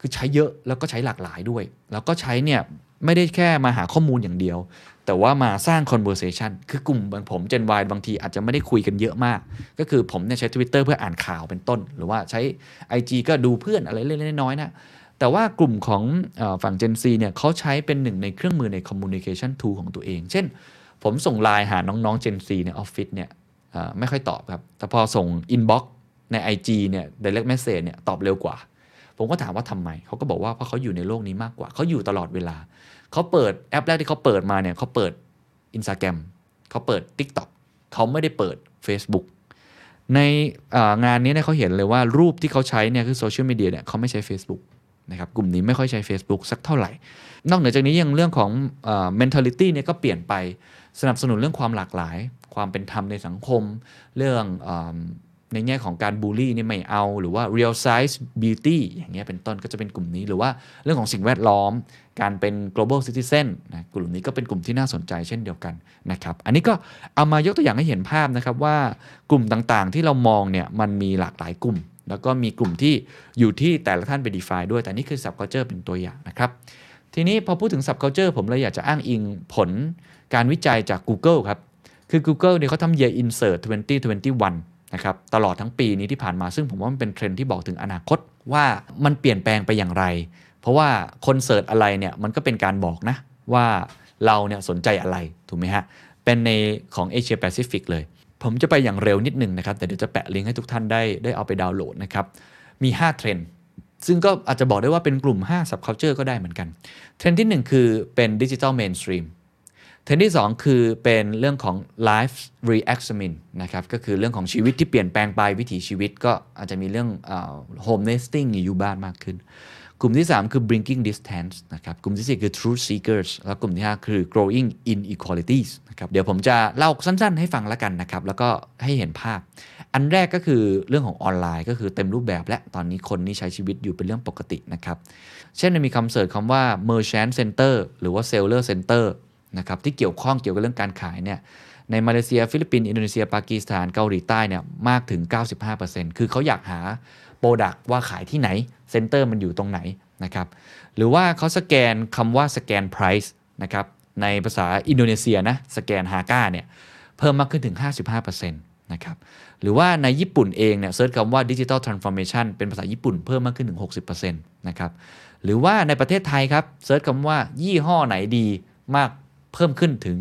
คือใช้เยอะแล้วก็ใช้หลากหลายด้วย แล้วก็ใช้เนี่ยไม่ได้แค่มาหาข้อมูลอย่างเดียว แต่ว่ามาสร้าง conversation คือกลุ่มบางผม Gen Y บางทีอาจจะไม่ได้คุยกันเยอะมาก ก็คือผมเนี่ยใช้ Twitter เพื่ออ่านข่าวเป็นต้น หรือว่าใช้ IG ก็ดูเพื่อนอะไรเล็กๆน้อยๆนะ แต่ว่ากลุ่มของฝั่ง Gen Z เนี่ยเขาใช้เป็นหนึ่งในเครื่องมือใน communication tool ของตัวเอง เช่น ผมส่งไลน์หาน้องๆ Gen Z ในออฟฟิศเนี่ยไม่ค่อยตอบครับ แต่พอส่ง inbox ใน IG เนี่ย direct message เนี่ยตอบเร็วกว่า ผมก็ถามว่าทำไม เขาก็บอกว่าเพราะเขาอยู่ในโลกนี้มากกว่า เขาอยู่ตลอดเวลา เขาเปิดแอปแรกที่เขาเปิดมาเนี่ยเขาเปิด Instagram เขาเปิด TikTok เขาไม่ได้เปิด Facebook ในงานนี้เนี่ยเขาเห็นเลยว่ารูปที่เขาใช้เนี่ยคือโซเชียลมีเดียเนี่ยเขาไม่ใช้ Facebook นะครับกลุ่มนี้ไม่ค่อยใช้ Facebook สักเท่าไหร่ นอกเหนือจากนี้ยังเรื่องของ mentality เนี่ยก็เปลี่ยนไปสนับสนุนเรื่องความหลากหลาย ความเป็นธรรมในสังคม เรื่องในแง่ของการบูลลี่นี่ไม่เอา หรือว่า real size beauty อย่างเงี้ยเป็นต้นก็จะเป็นกลุ่มนี้ หรือว่าเรื่องของสิ่งแวดล้อม การเป็น global citizen นะกลุ่มนี้ก็เป็นกลุ่มที่น่าสนใจเช่นเดียวกันนะครับ อันนี้ก็เอามายกตัวอย่างให้เห็นภาพนะครับว่ากลุ่มต่างๆ ที่เรามองเนี่ยมันมีหลากหลายกลุ่มแล้วก็มีกลุ่มที่อยู่ที่แต่ละท่านไป define ด้วย แต่นี่คือ subculture เป็นตัวอย่างนะครับ ทีนี้พอพูดถึง subculture ผมเลยอยากจะอ้างอิงผลการวิจัยจาก Google ครับ คือ Google เนี่ยเขาทำ year insert 2021 นะครับ ตลอดทั้งปีนี้ที่ผ่านมา ซึ่งผมว่ามันเป็นเทรนที่บอกถึงอนาคตว่ามันเปลี่ยนแปลงไปอย่างไร เพราะว่าคนเสิร์ชอะไรเนี่ยมันก็เป็นการบอกนะว่าเราเนี่ยสนใจอะไร ถูกไหมฮะ เป็นในของ Asia Pacific เลย ผมจะไปอย่างเร็วนิดหนึ่งนะครับ แต่เดี๋ยวจะแปะลิงก์ให้ทุกท่านได้ได้เอาไปดาวน์โหลดนะครับ มี 5 เทรนด์ซึ่งก็อาจจะบอกได้ว่าเป็นกลุ่ม 5 subculture ก็ได้เหมือนกัน เทรนด์ที่ 1 คือเป็น digital mainstream เทรนด์ที่ 2 คือเป็นเรื่องของ life re-examine นะครับ ก็คือเรื่องของชีวิตที่เปลี่ยนแปลงไปวิถีชีวิตก็อาจจะมีเรื่อง home nesting อยู่บ้านมากขึ้น กลุ่มที่ 3 คือ bridging distance นะครับ กลุ่มที่ 4 คือ truth seekers แล้วกลุ่มที่ 5 คือ growing inequalities นะครับ เดี๋ยวผมจะเล่าสั้น ๆ ให้ฟังแล้วกันนะครับ แล้วก็ให้เห็นภาพ อันแรกก็คือเรื่องของออนไลน์ก็คือเต็มรูปแบบละ ตอนนี้คนนี่ใช้ชีวิตอยู่เป็นเรื่องปกตินะครับ เช่นมีคน search คำว่า merchant center หรือว่า seller center นะครับ ที่เกี่ยวข้องเกี่ยวกับเรื่องการขายเนี่ยในมาเลเซีย ฟิลิปปินส์ อินโดนีเซีย ปากีสถาน เกาหลีใต้เนี่ยมากถึง 95%คือเขาอยากหา product ว่าขายที่ไหน center มันอยู่ตรงไหนนะครับหรือว่าเขาสแกนคำว่าสแกน price นะครับในภาษาอินโดนีเซียนะ scan harga เนี่ยเพิ่มมากขึ้นถึง 55%นะครับหรือว่าในญี่ปุ่นเองเนี่ยเซิร์ชคำว่าดิจิ t a ลทรานส์ฟอร์เมชันเป็นภาษาญี่ปุ่นเพิ่มมากขึ้นถึง 60%นะครับหรือว่าในประเทศไทยครับ search คำว่ายี่ห้อไหนดีมากเพิ่มขึ้นถึง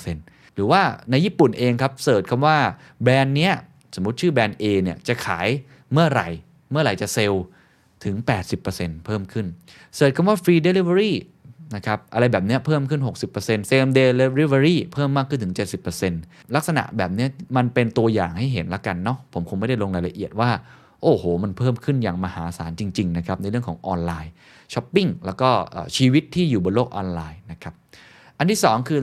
30%หรือว่าในญี่ปุ่นเองครับ search คำว่าแบรนด์เนี้ยสมมติชื่อแบรนด์ A เนี่ยจะขายเมื่อไหร่ เมื่อไหร่จะเซลล์ถึง 80%เพิ่มขึ้น search คำว่า free delivery นะครับอะไรแบบนี้เพิ่มขึ้น 60% same day delivery เพิ่มมากขึ้นถึง 70%ลักษณะแบบนี้มันเป็นตัวอย่างให้เห็นละกันเนาะผมคงไม่ได้ลงรายละเอียดว่า โอ้โห มันเพิ่มขึ้นอย่างมหาศาลจริง ๆ นะครับ ในเรื่องของ online shopping แล้วก็ชีวิตที่อยู่บนโลกออนไลน์นะครับอันที่ 2 คือ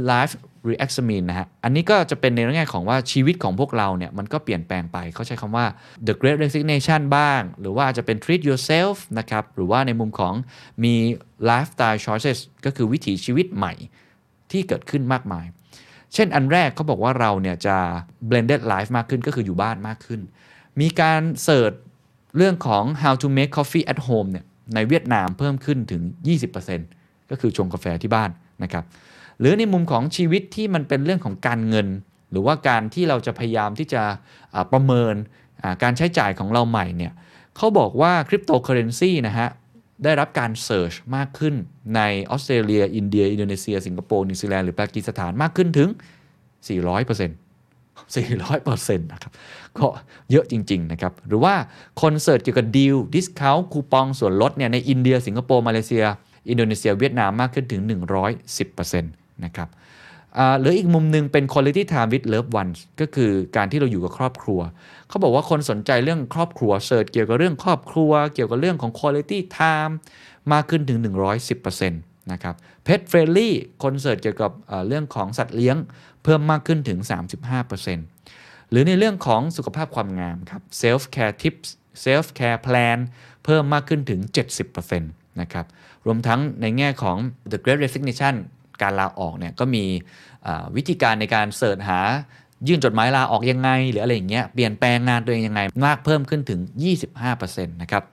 life reexamine นะฮะ อันนี้ก็จะเป็นในแง่ของว่าชีวิตของพวกเราเนี่ย มันก็เปลี่ยนแปลงไป เขาใช้คำว่า the great resignation บ้าง หรือว่าจะเป็น treat yourself นะครับ หรือว่าในมุมของมี lifestyle choices ก็คือวิถีชีวิตใหม่ที่เกิดขึ้นมากมาย เช่นอันแรกเขาบอกว่าเราเนี่ยจะ blended life มากขึ้นก็คืออยู่บ้านมากขึ้น มีการเสิร์ชเรื่องของ how to make coffee at home เนี่ยในเวียดนามเพิ่มขึ้นถึง 20%ก็คือชงกาแฟที่บ้านนะครับ หรือในมุมของชีวิตที่มันเป็นเรื่องของการเงิน หรือว่าการที่เราจะพยายามที่จะประเมินการใช้จ่ายของเราใหม่เนี่ยเขาบอกว่าคริปโตเคอเรนซีนะฮะได้รับการ search มากขึ้นในออสเตรเลีย อินเดีย อินโดนีเซีย สิงคโปร์ นิวซีแลนด์ หรือปากีสถานมากขึ้นถึง 400% 400%นะครับ ก็เยอะจริง ๆ นะครับ หรือว่าคน search เกี่ยวกับ deal discount คูปองส่วนลดเนี่ยในอินเดีย สิงคโปร์ มาเลเซีย อินโดนีเซีย เวียดนามมากขึ้นถึง 110% นะครับหรืออีกมุมหนึ่งเป็น quality time with loved ones ก็คือการที่เราอยู่กับครอบครัว เขาบอกว่าคนสนใจเรื่องครอบครัวเสิร์ชเกี่ยวกับเรื่องครอบครัว เกี่ยวกับเรื่องของ quality time มากขึ้นถึง 110%นะครับ pet friendly คนเสิร์ชเกี่ยวกับเรื่องของสัตว์เลี้ยงเพิ่มมากขึ้นถึง 35%หรือในเรื่องของสุขภาพความงามครับ self care tips self care plan เพิ่มมากขึ้นถึง 70%นะครับ รวมทั้งในแง่ของ the great resignation การลาออกเนี่ยก็มีวิธีการในการ search หายื่นจดหมายลาออกยังไง หรืออะไรอย่างเงี้ยเปลี่ยนแปลงงานตัวเองยังไง มากเพิ่มขึ้นถึง 25%นะครับ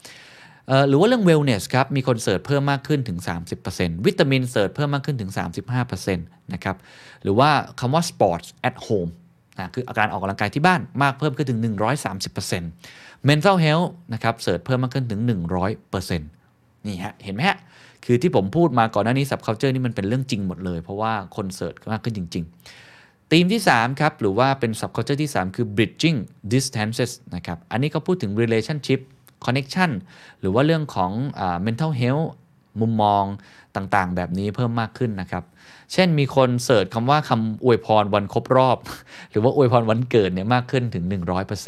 หรือว่าเรื่อง wellness ครับ มีคน search เพิ่มมากขึ้นถึง 30%วิตามิน search เพิ่มมากขึ้นถึง 35%นะครับหรือว่าคำว่า sports at home นะคืออาการออกกำลังกายที่บ้านมากเพิ่มขึ้นถึง 130% mental health นะครับเสิร์ชเพิ่มมากขึ้นถึง 100%นี่ฮะเห็นไหมฮะ คือที่ผมพูดมาก่อนหน้านี้ subculture นี่มันเป็นเรื่องจริงหมดเลย เพราะว่าคนเสิร์ชมากขึ้นจริง ๆ ธีมที่ 3 ครับ หรือว่าเป็น subculture ที่ 3 คือ bridging distances นะครับ อันนี้เขาพูดถึง relationship connection หรือว่าเรื่องของอ mental health มุมมองต่างๆ แบบนี้เพิ่มมากขึ้นนะครับ เช่นมีคนเสิร์ชคำว่าคำอวยพรวันครบรอบ หรือว่าอวยพรวันเกิดเนี่ยมากขึ้นถึง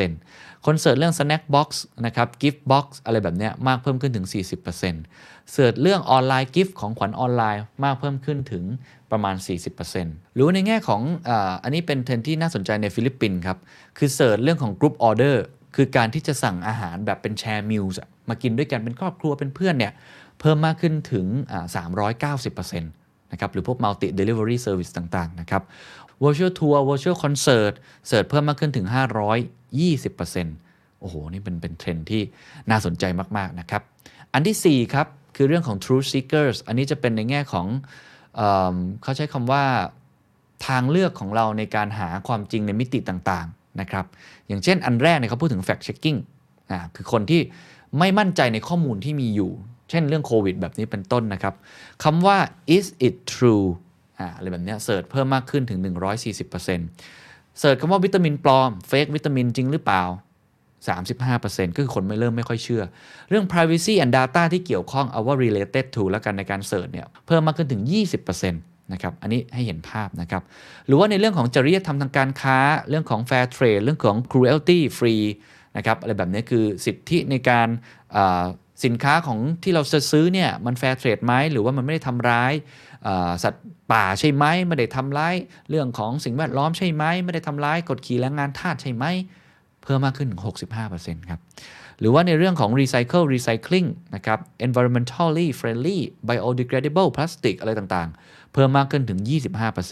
100%คน search เรื่อง snack box นะครับ gift box อะไรแบบนี้มากเพิ่มขึ้นถึง 40% search เรื่อง online gift ของขวัญออนไลน์มากเพิ่มขึ้นถึงประมาณ 40%หรือในแง่ของออันนี้เป็นเทรนด์ที่น่าสนใจในฟิลิปปินส์ครับ คือ search เรื่องของ group order คือการที่จะสั่งอาหารแบบเป็น share meals มากินด้วยกันเป็นครอบครัวเป็นเพื่อนเนี่ย เพิ่มมากขึ้นถึง 390%นะครับหรือพวก multi delivery service ต่างๆ นะครับ virtual tour virtual concert search เพิ่มมากขึ้นถึง 520%โอ้โห นี่เป็นเป็นเทรนด์ที่น่าสนใจมาก ๆ นะครับ อันที่ 4 ครับ คือเรื่องของ truth seekers อันนี้จะเป็นในแง่ของเอเขาใช้คำว่าทางเลือกของเราในการหาความจริงในมิติต่าง ๆ นะครับ อย่างเช่นอันแรกเนี่ยเขาพูดถึง fact checking อ่าคือคนที่ไม่มั่นใจในข้อมูลที่มีอยู่ เช่นเรื่องโควิดแบบนี้เป็นต้นนะครับคำว่า is it true อ่าอะไรแบบนี้ search เพิ่มมากขึ้นถึง 140% search คำว่าวิตามินปลอม fake วิตามินจริงหรือเปล่า 35%ก็คือคนไม่เริ่มไม่ค่อยเชื่อ เรื่อง privacy and data ที่เกี่ยวข้องเอาว่า related to แล้วกันในการ search เนี่ยเพิ่มมากขึ้นถึง 20%นะครับอันนี้ให้เห็นภาพนะครับ หรือว่าในเรื่องของจริยธรรมทางการค้า เรื่องของ fair trade เรื่องของ cruelty free นะครับอะไรแบบนี้คือสิทธิในการ สินค้าของที่เราจะซื้อเนี่ยมัน fair trade ไหมหรือว่ามันไม่ได้ทำร้ายสัตว์ป่าใช่ไหมไม่ได้ทำร้ายเรื่องของสิ่งแวดล้อมใช่ไหมไม่ได้ทำร้ายกดขี่แรงงานทาสใช่ไหมเพิ่มมากขึ้นถึง65%ครับหรือว่าในเรื่องของ recycle recycling นะครับ environmentally friendly biodegradable plastic อะไรต่างๆ เพิ่มมากขึ้นถึง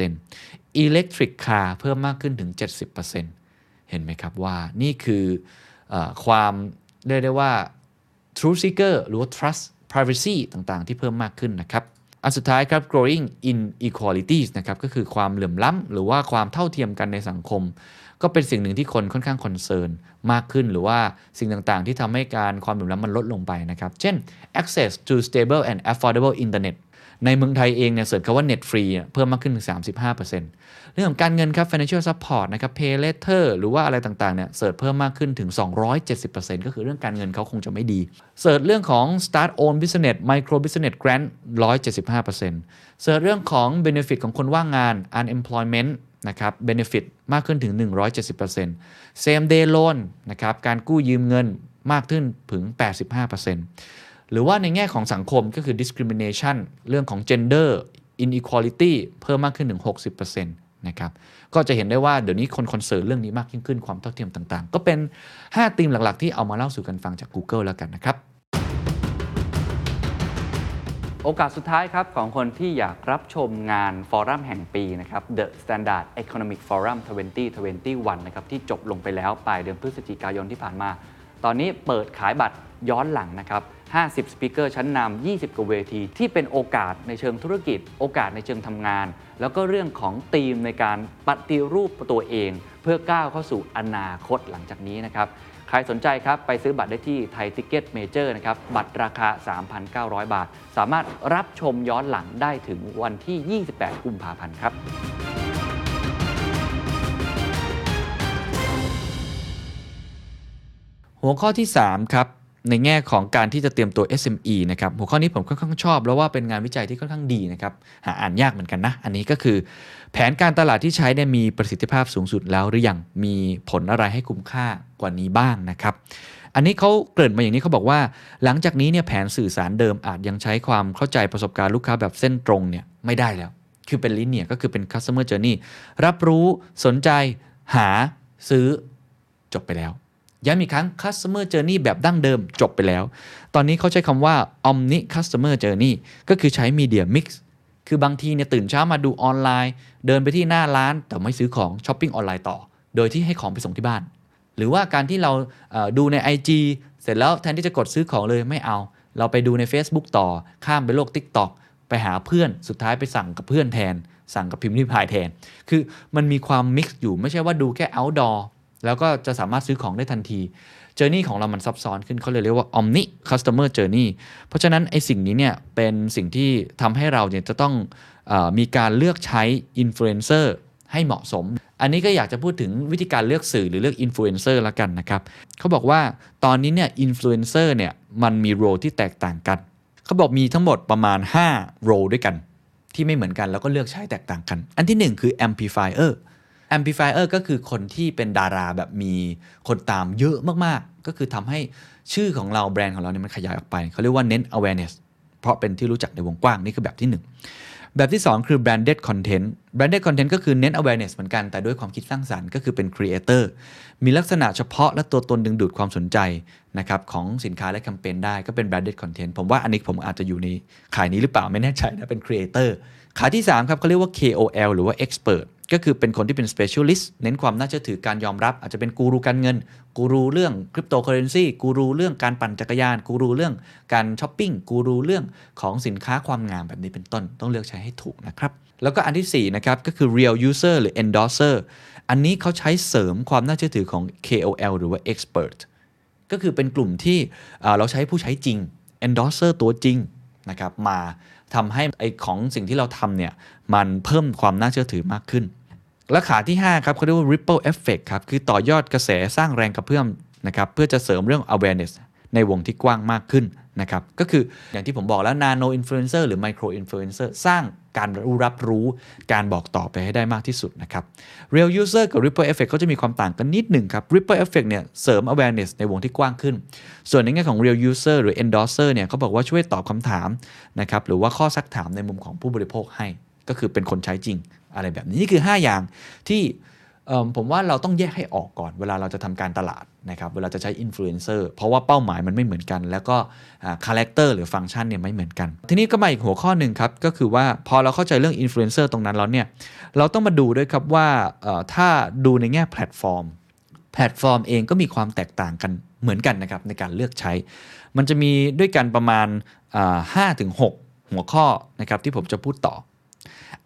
25% electric car เพิ่มมากขึ้นถึง 70%เห็นไหมครับว่านี่คืออความเรียกได้ว่า truth seeker หรือว่า trust privacy ต่างๆ ที่เพิ่มมากขึ้นนะครับ อันสุดท้ายครับ growing inequalities นะครับก็คือความเหลื่อมล้ำหรือว่าความเท่าเทียมกันในสังคม ก็เป็นสิ่งหนึ่งที่คนค่อนข้าง concern มากขึ้น หรือว่าสิ่งต่างๆ ที่ทำให้การความเหลื่อมล้ำมันลดลงไปนะครับ เช่น access to stable and affordable internet ในเมืองไทยเองเนี่ย search คำว่า net free เพิ่มมากขึ้นถึง 35%เรื่องของการเงินครับ financial support นะครับ pay later หรือว่าอะไรต่างๆเนี่ย search เพิ่มมากขึ้นถึง 270%ก็คือเรื่องการเงินเขาคงจะไม่ดี เสิร์ชเรื่องของ start own business micro business grant 175%เสิร์ชเรื่องของ benefit ของคนว่างงาน unemployment นะครับ benefit มากขึ้นถึง 170% same day loan นะครับ การกู้ยืมเงินมากขึ้นถึง 85% หรือว่าในแง่ของสังคมก็คือ discrimination เรื่องของ gender inequality เพิ่มมากขึ้นถึง 60%นะครับก็จะเห็นได้ว่าเดี๋ยวนี้คน concern เรื่องนี้มากยิ่งขึ้นความเท่าเทียมต่างๆ ก็เป็น 5 ธีมหลักๆ ที่เอามาเล่าสู่กันฟังจาก Google แล้วกันนะครับ โอกาสสุดท้ายครับ ของคนที่อยากรับชมงานฟอรัมแห่งปีนะครับ The Standard Economic Forum 2021 นะครับที่จบลงไปแล้วปลายเดือนพฤศจิกายนที่ผ่านมา ตอนนี้เปิดขายบัตรย้อนหลังนะครับ 50 speaker ชั้นนำ 20 กว่าเวที ที่เป็นโอกาสในเชิงธุรกิจ โอกาสในเชิงทำงาน แล้วก็เรื่องของธีมในการปฏิรูปตัวเอง เพื่อก้าวเข้าสู่อนาคตหลังจากนี้นะครับ ใครสนใจครับ ไปซื้อบัตรได้ที่ Thai Ticket Major นะครับ บัตรราคา 3,900 บาท สามารถรับชมย้อนหลังได้ถึงวันที่ 28 กุมภาพันธ์ครับหัวข้อที่ 3 ครับ ในแง่ของการที่จะเตรียมตัว SME นะครับหัวข้อนี้ผมค่อนข้างชอบ แล้วว่าเป็นงานวิจัยที่ค่อนข้างดีนะครับหาอ่านยากเหมือนกันนะ อันนี้ก็คือ แผนการตลาดที่ใช้เนี่ยมีประสิทธิภาพสูงสุดแล้วหรือยังมีผลอะไรให้คุ้มค่ากว่านี้บ้างนะครับอันนี้เขาเกริ่นมาอย่างนี้เขาบอกว่า หลังจากนี้เนี่ยแผนสื่อสารเดิมอาจยังใช้ความเข้าใจประสบการณ์ลูกค้าแบบเส้นตรงเนี่ยไม่ได้แล้ว คือเป็นลิเนียก็คือเป็น customer journey รับรู้สนใจหาซื้อจบไปแล้ว ย้ำอีกครั้ง customer journey แบบดั้งเดิมจบไปแล้ว ตอนนี้เขาใช้คำว่า omni customer journey ก็คือใช้ media mix คือบางทีเนี่ยตื่นเช้ามาดูออนไลน์ เดินไปที่หน้าร้าน แต่ไม่ซื้อของช้อปปิ้งออนไลน์ต่อ โดยที่ให้ของไปส่งที่บ้าน หรือว่าการที่เราดูใน IG เสร็จแล้วแทนที่จะกดซื้อของเลยไม่เอา เราไปดูใน Facebook ต่อข้ามไปโลก TikTok ไปหาเพื่อนสุดท้ายไปสั่งกับเพื่อนแทน สั่งกับพิมรี่พายแทน คือมันมีความ mix อยู่ไม่ใช่ว่าดูแค่ outdoor แล้วก็จะสามารถซื้อของได้ทันที journey ของเรามันซับซ้อนขึ้นเขาเลยเรียกว่า Omni Customer Journey เพราะฉะนั้นไอ้สิ่งนี้เนี่ยเป็นสิ่งที่ทำให้เราเนี่ยจะต้องออมีการเลือกใช้อินฟลูเอนเซอร์ให้เหมาะสม อันนี้ก็อยากจะพูดถึงวิธีการเลือกสื่อหรือเลือกอินฟลูเอนเซอร์ละกันนะครับเขาบอกว่าตอนนี้เนี่ยอินฟลูเอนเซอร์เนี่ยมันมี role ที่แตกต่างกันเขาบอกมีทั้งหมดประมาณ5 role ด้วยกัน ที่ไม่เหมือนกันแล้วก็เลือกใช้แตกต่างกัน อันที่ 1 คือ amplifier amplifier ก็คือคนที่เป็นดาราแบบมีคนตามเยอะมากๆ ก็คือทำให้ชื่อของเราแบรนด์ของเราเนี่ยมันขยายออกไป เขาเรียกว่าเน้น awareness เพราะเป็นที่รู้จักในวงกว้างนี่คือแบบที่ 1 แบบที่ 2 คือ branded content branded content ก็คือเน้น awareness เหมือนกันแต่ด้วยความคิดสร้างสารรค์ก็คือเป็น creator มีลักษณะเฉพาะและตัวตนดึงดูดความสนใจนะครับของสินค้าและแคมเปญได้ก็เป็น branded content ผมว่าอันนี้ผมอาจจะอยู่ในขายนี้หรือเปล่าไม่แน่ใจนะเป็น creator ขาที่ 3 ครับเขาเรียกว่า KOL หรือว่า expert ก็คือเป็นคนที่เป็น specialist เน้นความน่าเชื่อถือการยอมรับ อาจจะเป็นกูรูการเงิน กูรูเรื่องคริปโตเคอเรนซีกูรูเรื่องการปั่นจักรยาน กูรูเรื่องการช้อปปิ้ง กูรูเรื่องของสินค้าความงามแบบนี้เป็นต้น ต้องเลือกใช้ให้ถูกนะครับ แล้วก็อันที่4นะครับ ก็คือ real user หรือ endorser อันนี้เขาใช้เสริมความน่าเชื่อถือของ KOL หรือว่า expert ก็คือเป็นกลุ่มที่เอ่อเราใช้ผู้ใช้จริง endorser ตัวจริงนะครับมา ทำให้ไอของสิ่งที่เราทำเนี่ยมันเพิ่มความน่าเชื่อถือมากขึ้น และขาที่ 5 ครับเขาเรียกว่า ripple effect ครับ คือต่อยอดกระแสสร้างแรงกระเพื่อมนะครับเพื่อจะเสริมเรื่อง awareness ในวงที่กว้างมากขึ้นนะครับก็คืออย่างที่ผมบอกแล้ว nano influencer หรือ micro influencer สร้าง การรู้รับรู้การบอกต่อไปให้ได้มากที่สุดนะครับ Real User กับ Ripple Effect เขาจะมีความต่างกันนิดหนึ่งครับ Ripple Effect เนี่ยเสริม awareness ในวงที่กว้างขึ้น ส่วนในแง่ของ Real User หรือ Endorser เนี่ยเขาบอกว่าช่วยตอบคำถามนะครับหรือว่าข้อซักถามในมุมของผู้บริโภคให้ ก็คือเป็นคนใช้จริงอะไรแบบนี้นี่คือ 5 อย่างที่ ผมว่าเราต้องแยกให้ออกก่อนเวลาเราจะทำการตลาดนะครับเวลาจะใช้อินฟลูเอนเซอร์เพราะว่าเป้าหมายมันไม่เหมือนกัน แล้วก็คาแรคเตอร์หรือฟังก์ชันเนี่ยไม่เหมือนกัน ทีนี้ก็มาอีกหัวข้อหนึ่งครับ ก็คือว่าพอเราเข้าใจเรื่องอินฟลูเอนเซอร์ตรงนั้นแล้วเนี่ยเราต้องมาดูด้วยครับว่าถ้าดูในแง่แพลตฟอร์ม แพลตฟอร์มเองก็มีความแตกต่างกันเหมือนกันนะครับในการเลือกใช้ มันจะมีด้วยกันประมาณห้าถึงหกหัวข้อนะครับที่ผมจะพูดต่อ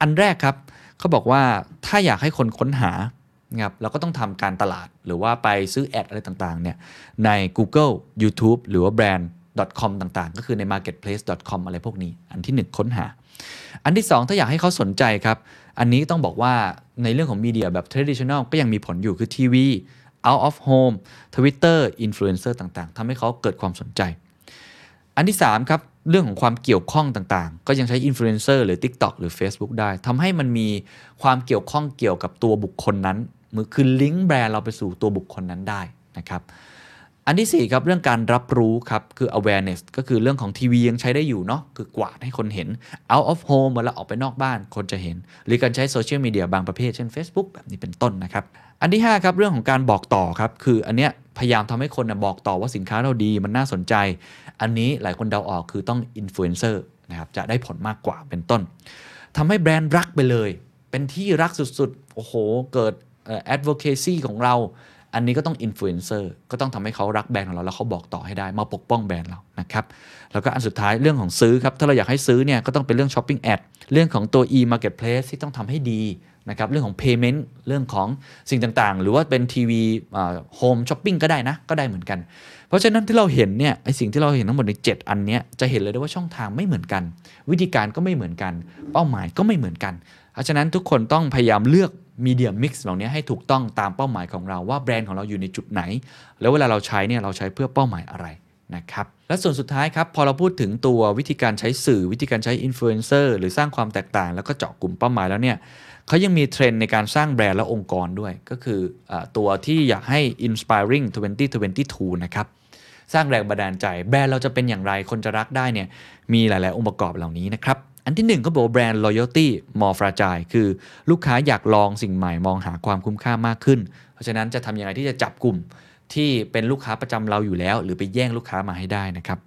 อันแรกครับเขาบอกว่าถ้าอยากให้คนค้นหา นะครับเราก็ต้องทำการตลาดหรือว่าไปซื้อ ad อะไรต่างๆเนี่ยใน Google YouTube หรือว่าแบรนด์ .com ต่างๆ ก็คือใน marketplace.com อะไรพวกนี้ อันที่ 1 ค้นหา อันที่ 2 ถ้าอยากให้เขาสนใจครับ อันนี้ต้องบอกว่าในเรื่องของ media แบบ traditional ก็ยังมีผลอยู่คือทีวี out of home Twitter influencer ต่างๆทำให้เขาเกิดความสนใจ อันที่ 3 ครับ เรื่องของความเกี่ยวข้องต่างๆ ก็ยังใช้อินฟลูเอนเซอร์หรือ TikTok หรือ Facebook ได้ทำให้มันมีความเกี่ยวข้องเกี่ยวกับตัวบุคคลนั้น มือคือลิงก์แบรนด์เราไปสู่ตัวบุคคลนั้นได้นะครับอันที่ 4 ครับ เรื่องการรับรู้ครับ คือ awareness ก็คือเรื่องของทีวียังใช้ได้อยู่เนาะคือกวาดให้คนเห็น out of home เวลาออกไปนอกบ้านคนจะเห็น หรือการใช้โซเชียลมีเดียบางประเภท เช่น Facebook แบบนี้เป็นต้นนะครับ อันที่ 5 ครับ เรื่องของการบอกต่อครับ คืออันเนี้ยพยายามทำให้คนนะบอกต่อว่าสินค้าเราดีมันน่าสนใจ อันนี้หลายคนเดาออกคือต้องอินฟลูเอนเซอร์นะครับจะได้ผลมากกว่าเป็นต้นทำให้แบรนด์รักไปเลย เป็นที่รักสุดๆโอ้โห เกิด advocacy ของเรา อันนี้ก็ต้องอินฟลูเอนเซอร์ก็ต้องทำให้เขารักแบรนด์ของเรา แล้วเขาบอกต่อให้ได้ มาปกป้องแบรนด์เรานะครับแล้วก็อันสุดท้ายเรื่องของซื้อครับ ถ้าเราอยากให้ซื้อเนี่ยก็ต้องเป็นเรื่อง shopping ad เรื่องของตัว e marketplace ที่ต้องทำให้ดีนะครับเรื่องของ payment เรื่องของสิ่งต่างๆ หรือว่าเป็น TV home shopping ก็ได้นะ ก็ได้เหมือนกัน เพราะฉะนั้นที่เราเห็นเนี่ยไอสิ่งที่เราเห็นทั้งหมดใน 7 อันเนี้ยจะเห็นเลยได้ว่าช่องทางไม่เหมือนกัน วิธีการก็ไม่เหมือนกัน เป้าหมายก็ไม่เหมือนกัน เพราะฉะนั้นทุกคนต้องพยายามเลือก media mix เหล่านี้ให้ถูกต้องตามเป้าหมายของเราว่าแบรนด์ของเราอยู่ในจุดไหน แล้วเวลาเราใช้เนี่ยเราใช้เพื่อเป้าหมายอะไรนะครับและส่วนสุดท้ายครับพอเราพูดถึงตัววิธีการใช้สื่อวิธีการใช้อินฟลูเอนเซอร์หรือสร้างความแตกต่าง แล้วก็เจาะกลุ่มเป้าหมายแล้วเนี่ยเขายังมีเทรนด์ในการสร้างแบรนด์และองค์กรด้วย ก็คืออตัวที่อยากให้ inspiring 2022 นะครับสร้างแรงบันดาลใจแบรนด์เราจะเป็นอย่างไรคนจะรักได้เนี่ยมีหลาย ๆ องค์ประกอบเหล่านี้นะครับ อันที่หนึ่งก็บอกแบรนด์ loyalty more fragile คือลูกค้าอยากลองสิ่งใหม่มองหาความคุ้มค่ามากขึ้น เพราะฉะนั้นจะทำยังไงที่จะจับกลุ่มที่เป็นลูกค้าประจำเราอยู่แล้ว หรือไปแย่งลูกค้ามาให้ได้นะครับ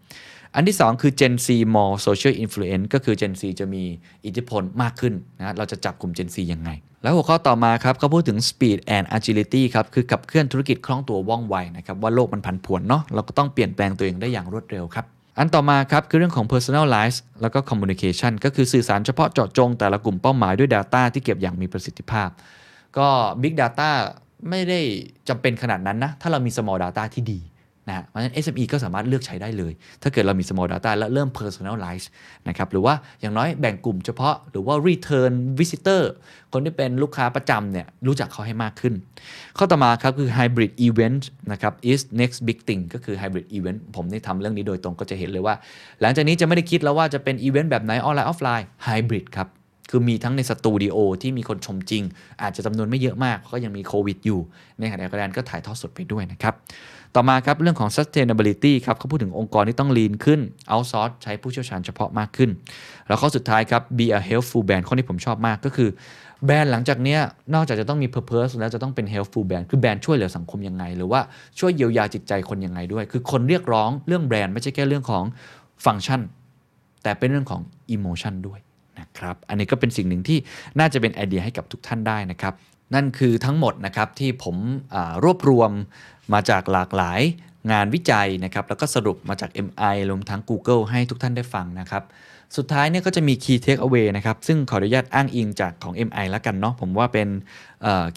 อันที่ 2 คือ Gen Z more social influence ก็คือ Gen Z จะมีอิทธิพลมากขึ้นนะเราจะจับกลุ่ม Gen Z ยังไง แล้วหัวข้อต่อมาครับเขาพูดถึง speed and agility ครับคือขับเคลื่อนธุรกิจคล่องตัวว่องไวนะครับว่าโลกมันผันผวนเนาะเราก็ต้องเปลี่ยนแปลงตัวเองได้อย่างรวดเร็วครับ อันต่อมาครับคือเรื่องของ personalize แล้วก็ communication ก็คือสื่อสารเฉพาะเจาะจงแต่ละกลุ่มเป้าหมายด้วย Data ที่เก็บอย่างมีประสิทธิภาพ ก็ Big Data ไม่ได้จำเป็นขนาดนั้นนะ ถ้าเรามี small data ที่ดี นะฮะเพราะฉะนั้น SME ก็สามารถเลือกใช้ได้เลย ถ้าเกิดเรามี small data แล้วเริ่ม personalize นะครับหรือว่าอย่างน้อยแบ่งกลุ่มเฉพาะหรือว่า return visitor คนที่เป็นลูกค้าประจำเนี่ยรู้จักเขาให้มากขึ้น ข้อต่อมาครับคือ hybrid event นะครับ is next big thing ก็คือ hybrid event ผมได้ทำเรื่องนี้โดยตรงก็จะเห็นเลยว่า หลังจากนี้จะไม่ได้คิดแล้วว่าจะเป็นอีเวนต์แบบไหนออนไลน์ออฟไลน์ hybrid ครับ คือมีทั้งในสตูดิโอที่มีคนชมจริง อาจจะจำนวนไม่เยอะมากเพราะก็ยังมีโควิดอยู่ ในขณะเดียวกันก็ถ่ายทอดสดไปด้วยนะครับ ต่อมาครับ เรื่องของ sustainability ครับเขาพูดถึงองค์กรที่ต้อง lean ขึ้น outsource ใช้ผู้เชี่ยวชาญเฉพาะมากขึ้น แล้วข้อสุดท้ายครับ be a helpful brand ข้อที่ผมชอบมากก็คือแบรนด์หลังจากนี้นอกจากจะต้องมี purpose แล้วจะต้องเป็น helpful brand คือแบรนด์ช่วยเหลือสังคมยังไง หรือว่าช่วยเยียวยาจิตใจคนยังไงด้วย คือคนเรียกร้องเรื่องแบรนด์ไม่ใช่แค่เรื่องของฟังก์ชัน แต่เป็นเรื่องของ emotion ด้วย นะครับ อันนี้ก็เป็นสิ่งหนึ่งที่น่าจะเป็นไอเดียให้กับทุกท่านได้นะครับ นั่นคือทั้งหมดนะครับที่ผมรวบรวมมาจากหลากหลายงานวิจัยนะครับ แล้วก็สรุปมาจาก MI รวมทั้ง Google ให้ทุกท่านได้ฟังนะครับ สุดท้ายเนี่ยก็จะมี Key Takeaway นะครับ ซึ่งขออนุญาตอ้างอิงจากของ MI แล้วกันเนาะ ผมว่าเป็น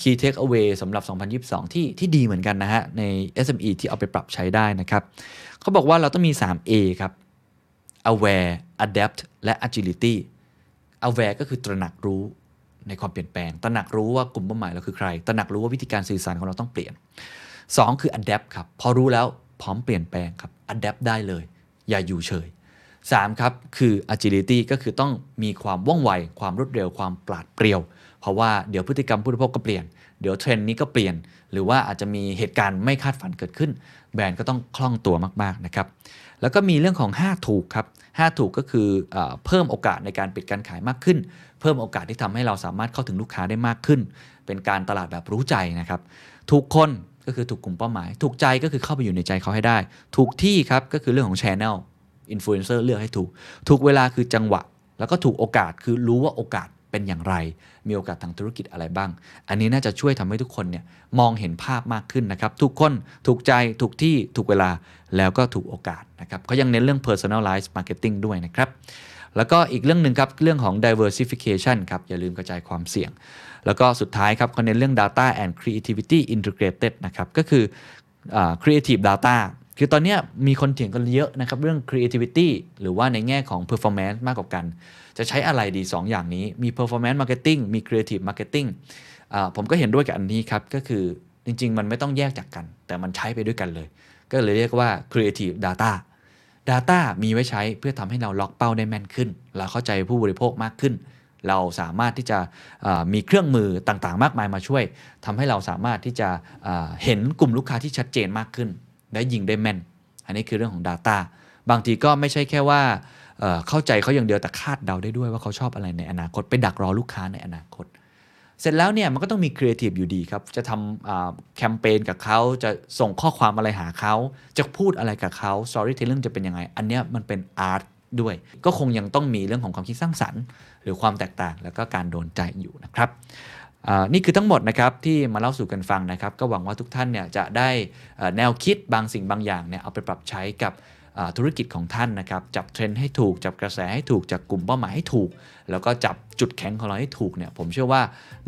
Key Takeaway สำหรับ 2022 ที่ที่ดีเหมือนกันนะฮะ ใน SME ที่เอาไปปรับใช้ได้นะครับเขาบอกว่าเราต้องมี 3A ครับ aware adapt และ agility aware ก็คือตระหนักรู้ในความเปลี่ยนแปลง ตระหนักรู้ว่ากลุ่มเป้าหมายเราคือใคร ตระหนักรู้ว่าวิธีการสื่อสารของเราต้องเปลี่ยน 2 คือ adapt ครับ พอรู้แล้วพร้อมเปลี่ยนแปลงครับ adapt ได้เลย อย่าอยู่เฉย 3 ครับ คือ agility ก็คือต้องมีความว่องไว ความรวดเร็ว ความปราดเปรียว เพราะว่าเดี๋ยวพฤติกรรมผู้บริโภคก็เปลี่ยน เดี๋ยวเทรนด์นี้ก็เปลี่ยน หรือว่าอาจจะมีเหตุการณ์ไม่คาดฝันเกิดขึ้น แบรนด์ก็ต้องคล่องตัวมากๆนะครับ แล้วก็มีเรื่องของ 5 ถูกครับ 5 ถูกก็คือเอเพิ่มโอกาสในการปิดการขายมากขึ้น เพิ่มโอกาสที่ทำให้เราสามารถเข้าถึงลูกค้าได้มากขึ้น เป็นการตลาดแบบรู้ใจนะครับ ถูกคนก็คือถูกกลุ่มเป้าหมาย ถูกใจก็คือเข้าไปอยู่ในใจเขาให้ได้ ถูกที่ครับก็คือเรื่องของ Channel อินฟลูเอนเซอร์เลือกให้ถูก ถูกเวลาคือจังหวะ แล้วก็ถูกโอกาสคือรู้ว่าโอกาส เป็นอย่างไร มีโอกาสทางธุรกิจอะไรบ้าง อันนี้น่าจะช่วยทำให้ทุกคนเนี่ยมองเห็นภาพมากขึ้นนะครับ ทุกคนถูกใจถูกที่ถูกเวลาแล้วก็ถูกโอกาสนะครับเขายังเน้นเรื่อง personalized marketing ด้วยนะครับ แล้วก็อีกเรื่องหนึ่งครับเรื่องของ diversification ครับอย่าลืมกระจายความเสี่ยง แล้วก็สุดท้ายครับเขาเน้นเรื่อง data and creativity integrated นะครับก็คืออ creative data คือตอนนี้มีคนเถียงกันเยอะนะครับ เรื่อง creativity หรือว่าในแง่ของ performance มากกว่ากัน จะใช้อะไรดี 2 อย่างนี้มี performance marketing มี creative marketing ผมก็เห็นด้วยกับอันนี้ครับ ก็คือจริง ๆ มันไม่ต้องแยกจากกัน แต่มันใช้ไปด้วยกันเลย ก็เลยเรียกว่า creative data Data มีไว้ใช้เพื่อทำให้เราล็อกเป้าได้แม่นขึ้น เราเข้าใจผู้บริโภคมากขึ้น เราสามารถที่จะมีเครื่องมือต่างๆ มากมายมาช่วยทำให้เราสามารถที่จะเอ่อเห็นกลุ่มลูกค้าที่ชัดเจนมากขึ้น และยิงได้แม่น อันนี้คือเรื่องของ Data บางทีก็ไม่ใช่แค่ว่า เข้าใจเขาอย่างเดียวแต่คาดเดาได้ด้วยว่าเขาชอบอะไรในอนาคต ไปดักรอลูกค้าในอนาคต เสร็จแล้วเนี่ยมันก็ต้องมีครีเอทีฟอยู่ดีครับ จะทำแคมเปญกับเขาจะส่งข้อความอะไรหาเขาจะพูดอะไรกับเขาส t อรี่เทลเล g จะเป็นยังไง อันเนี้ยมันเป็น art ด้วย ก็คงยังต้องมีเรื่องของความคิดสร้างสรรค์ หรือความแตกต่างแล้วก็การโดนใจอยู่นะครับนี่คือทั้งหมดนะครับที่มาเล่าสู่กันฟังนะครับ ก็หวังว่าทุกท่านเนี่ยจะได้แนวคิดบางสิ่งบางอย่างเนี่ยเอาไปปรับใช้กับ ธุรกิจของท่านนะครับ จับเทรนด์ให้ถูก จับกระแสให้ถูก จับกลุ่มเป้าหมายให้ถูก แล้วก็จับจุดแข็งของเราให้ถูกเนี่ย ผมเชื่อว่า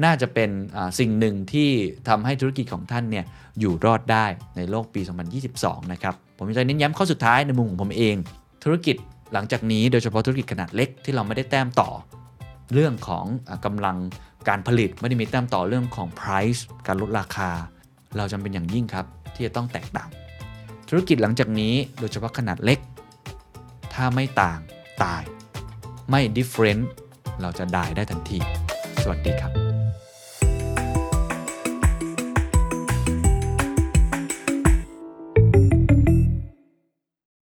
น่าจะเป็นสิ่งหนึ่งที่ทำให้ธุรกิจของท่านเนี่ยอยู่รอดได้ในโลกปี 2022 นะครับ ผมจะเน้นย้ำข้อสุดท้ายในมุมของผมเอง ธุรกิจหลังจากนี้โดยเฉพาะธุรกิจขนาดเล็กที่เราไม่ได้แต้มต่อ เรื่องของอากำลังการผลิตไม่ได้มีแต้มต่อเรื่องของ price การลดราคา เราจำเป็นอย่างยิ่งครับที่จะต้องแตกต่าง ธุรกิจหลังจากนี้โดยเฉพาะขนาดเล็ก ถ้าไม่ต่างตาย ไม่ different เราจะดายได้ทันที สวัสดีครับ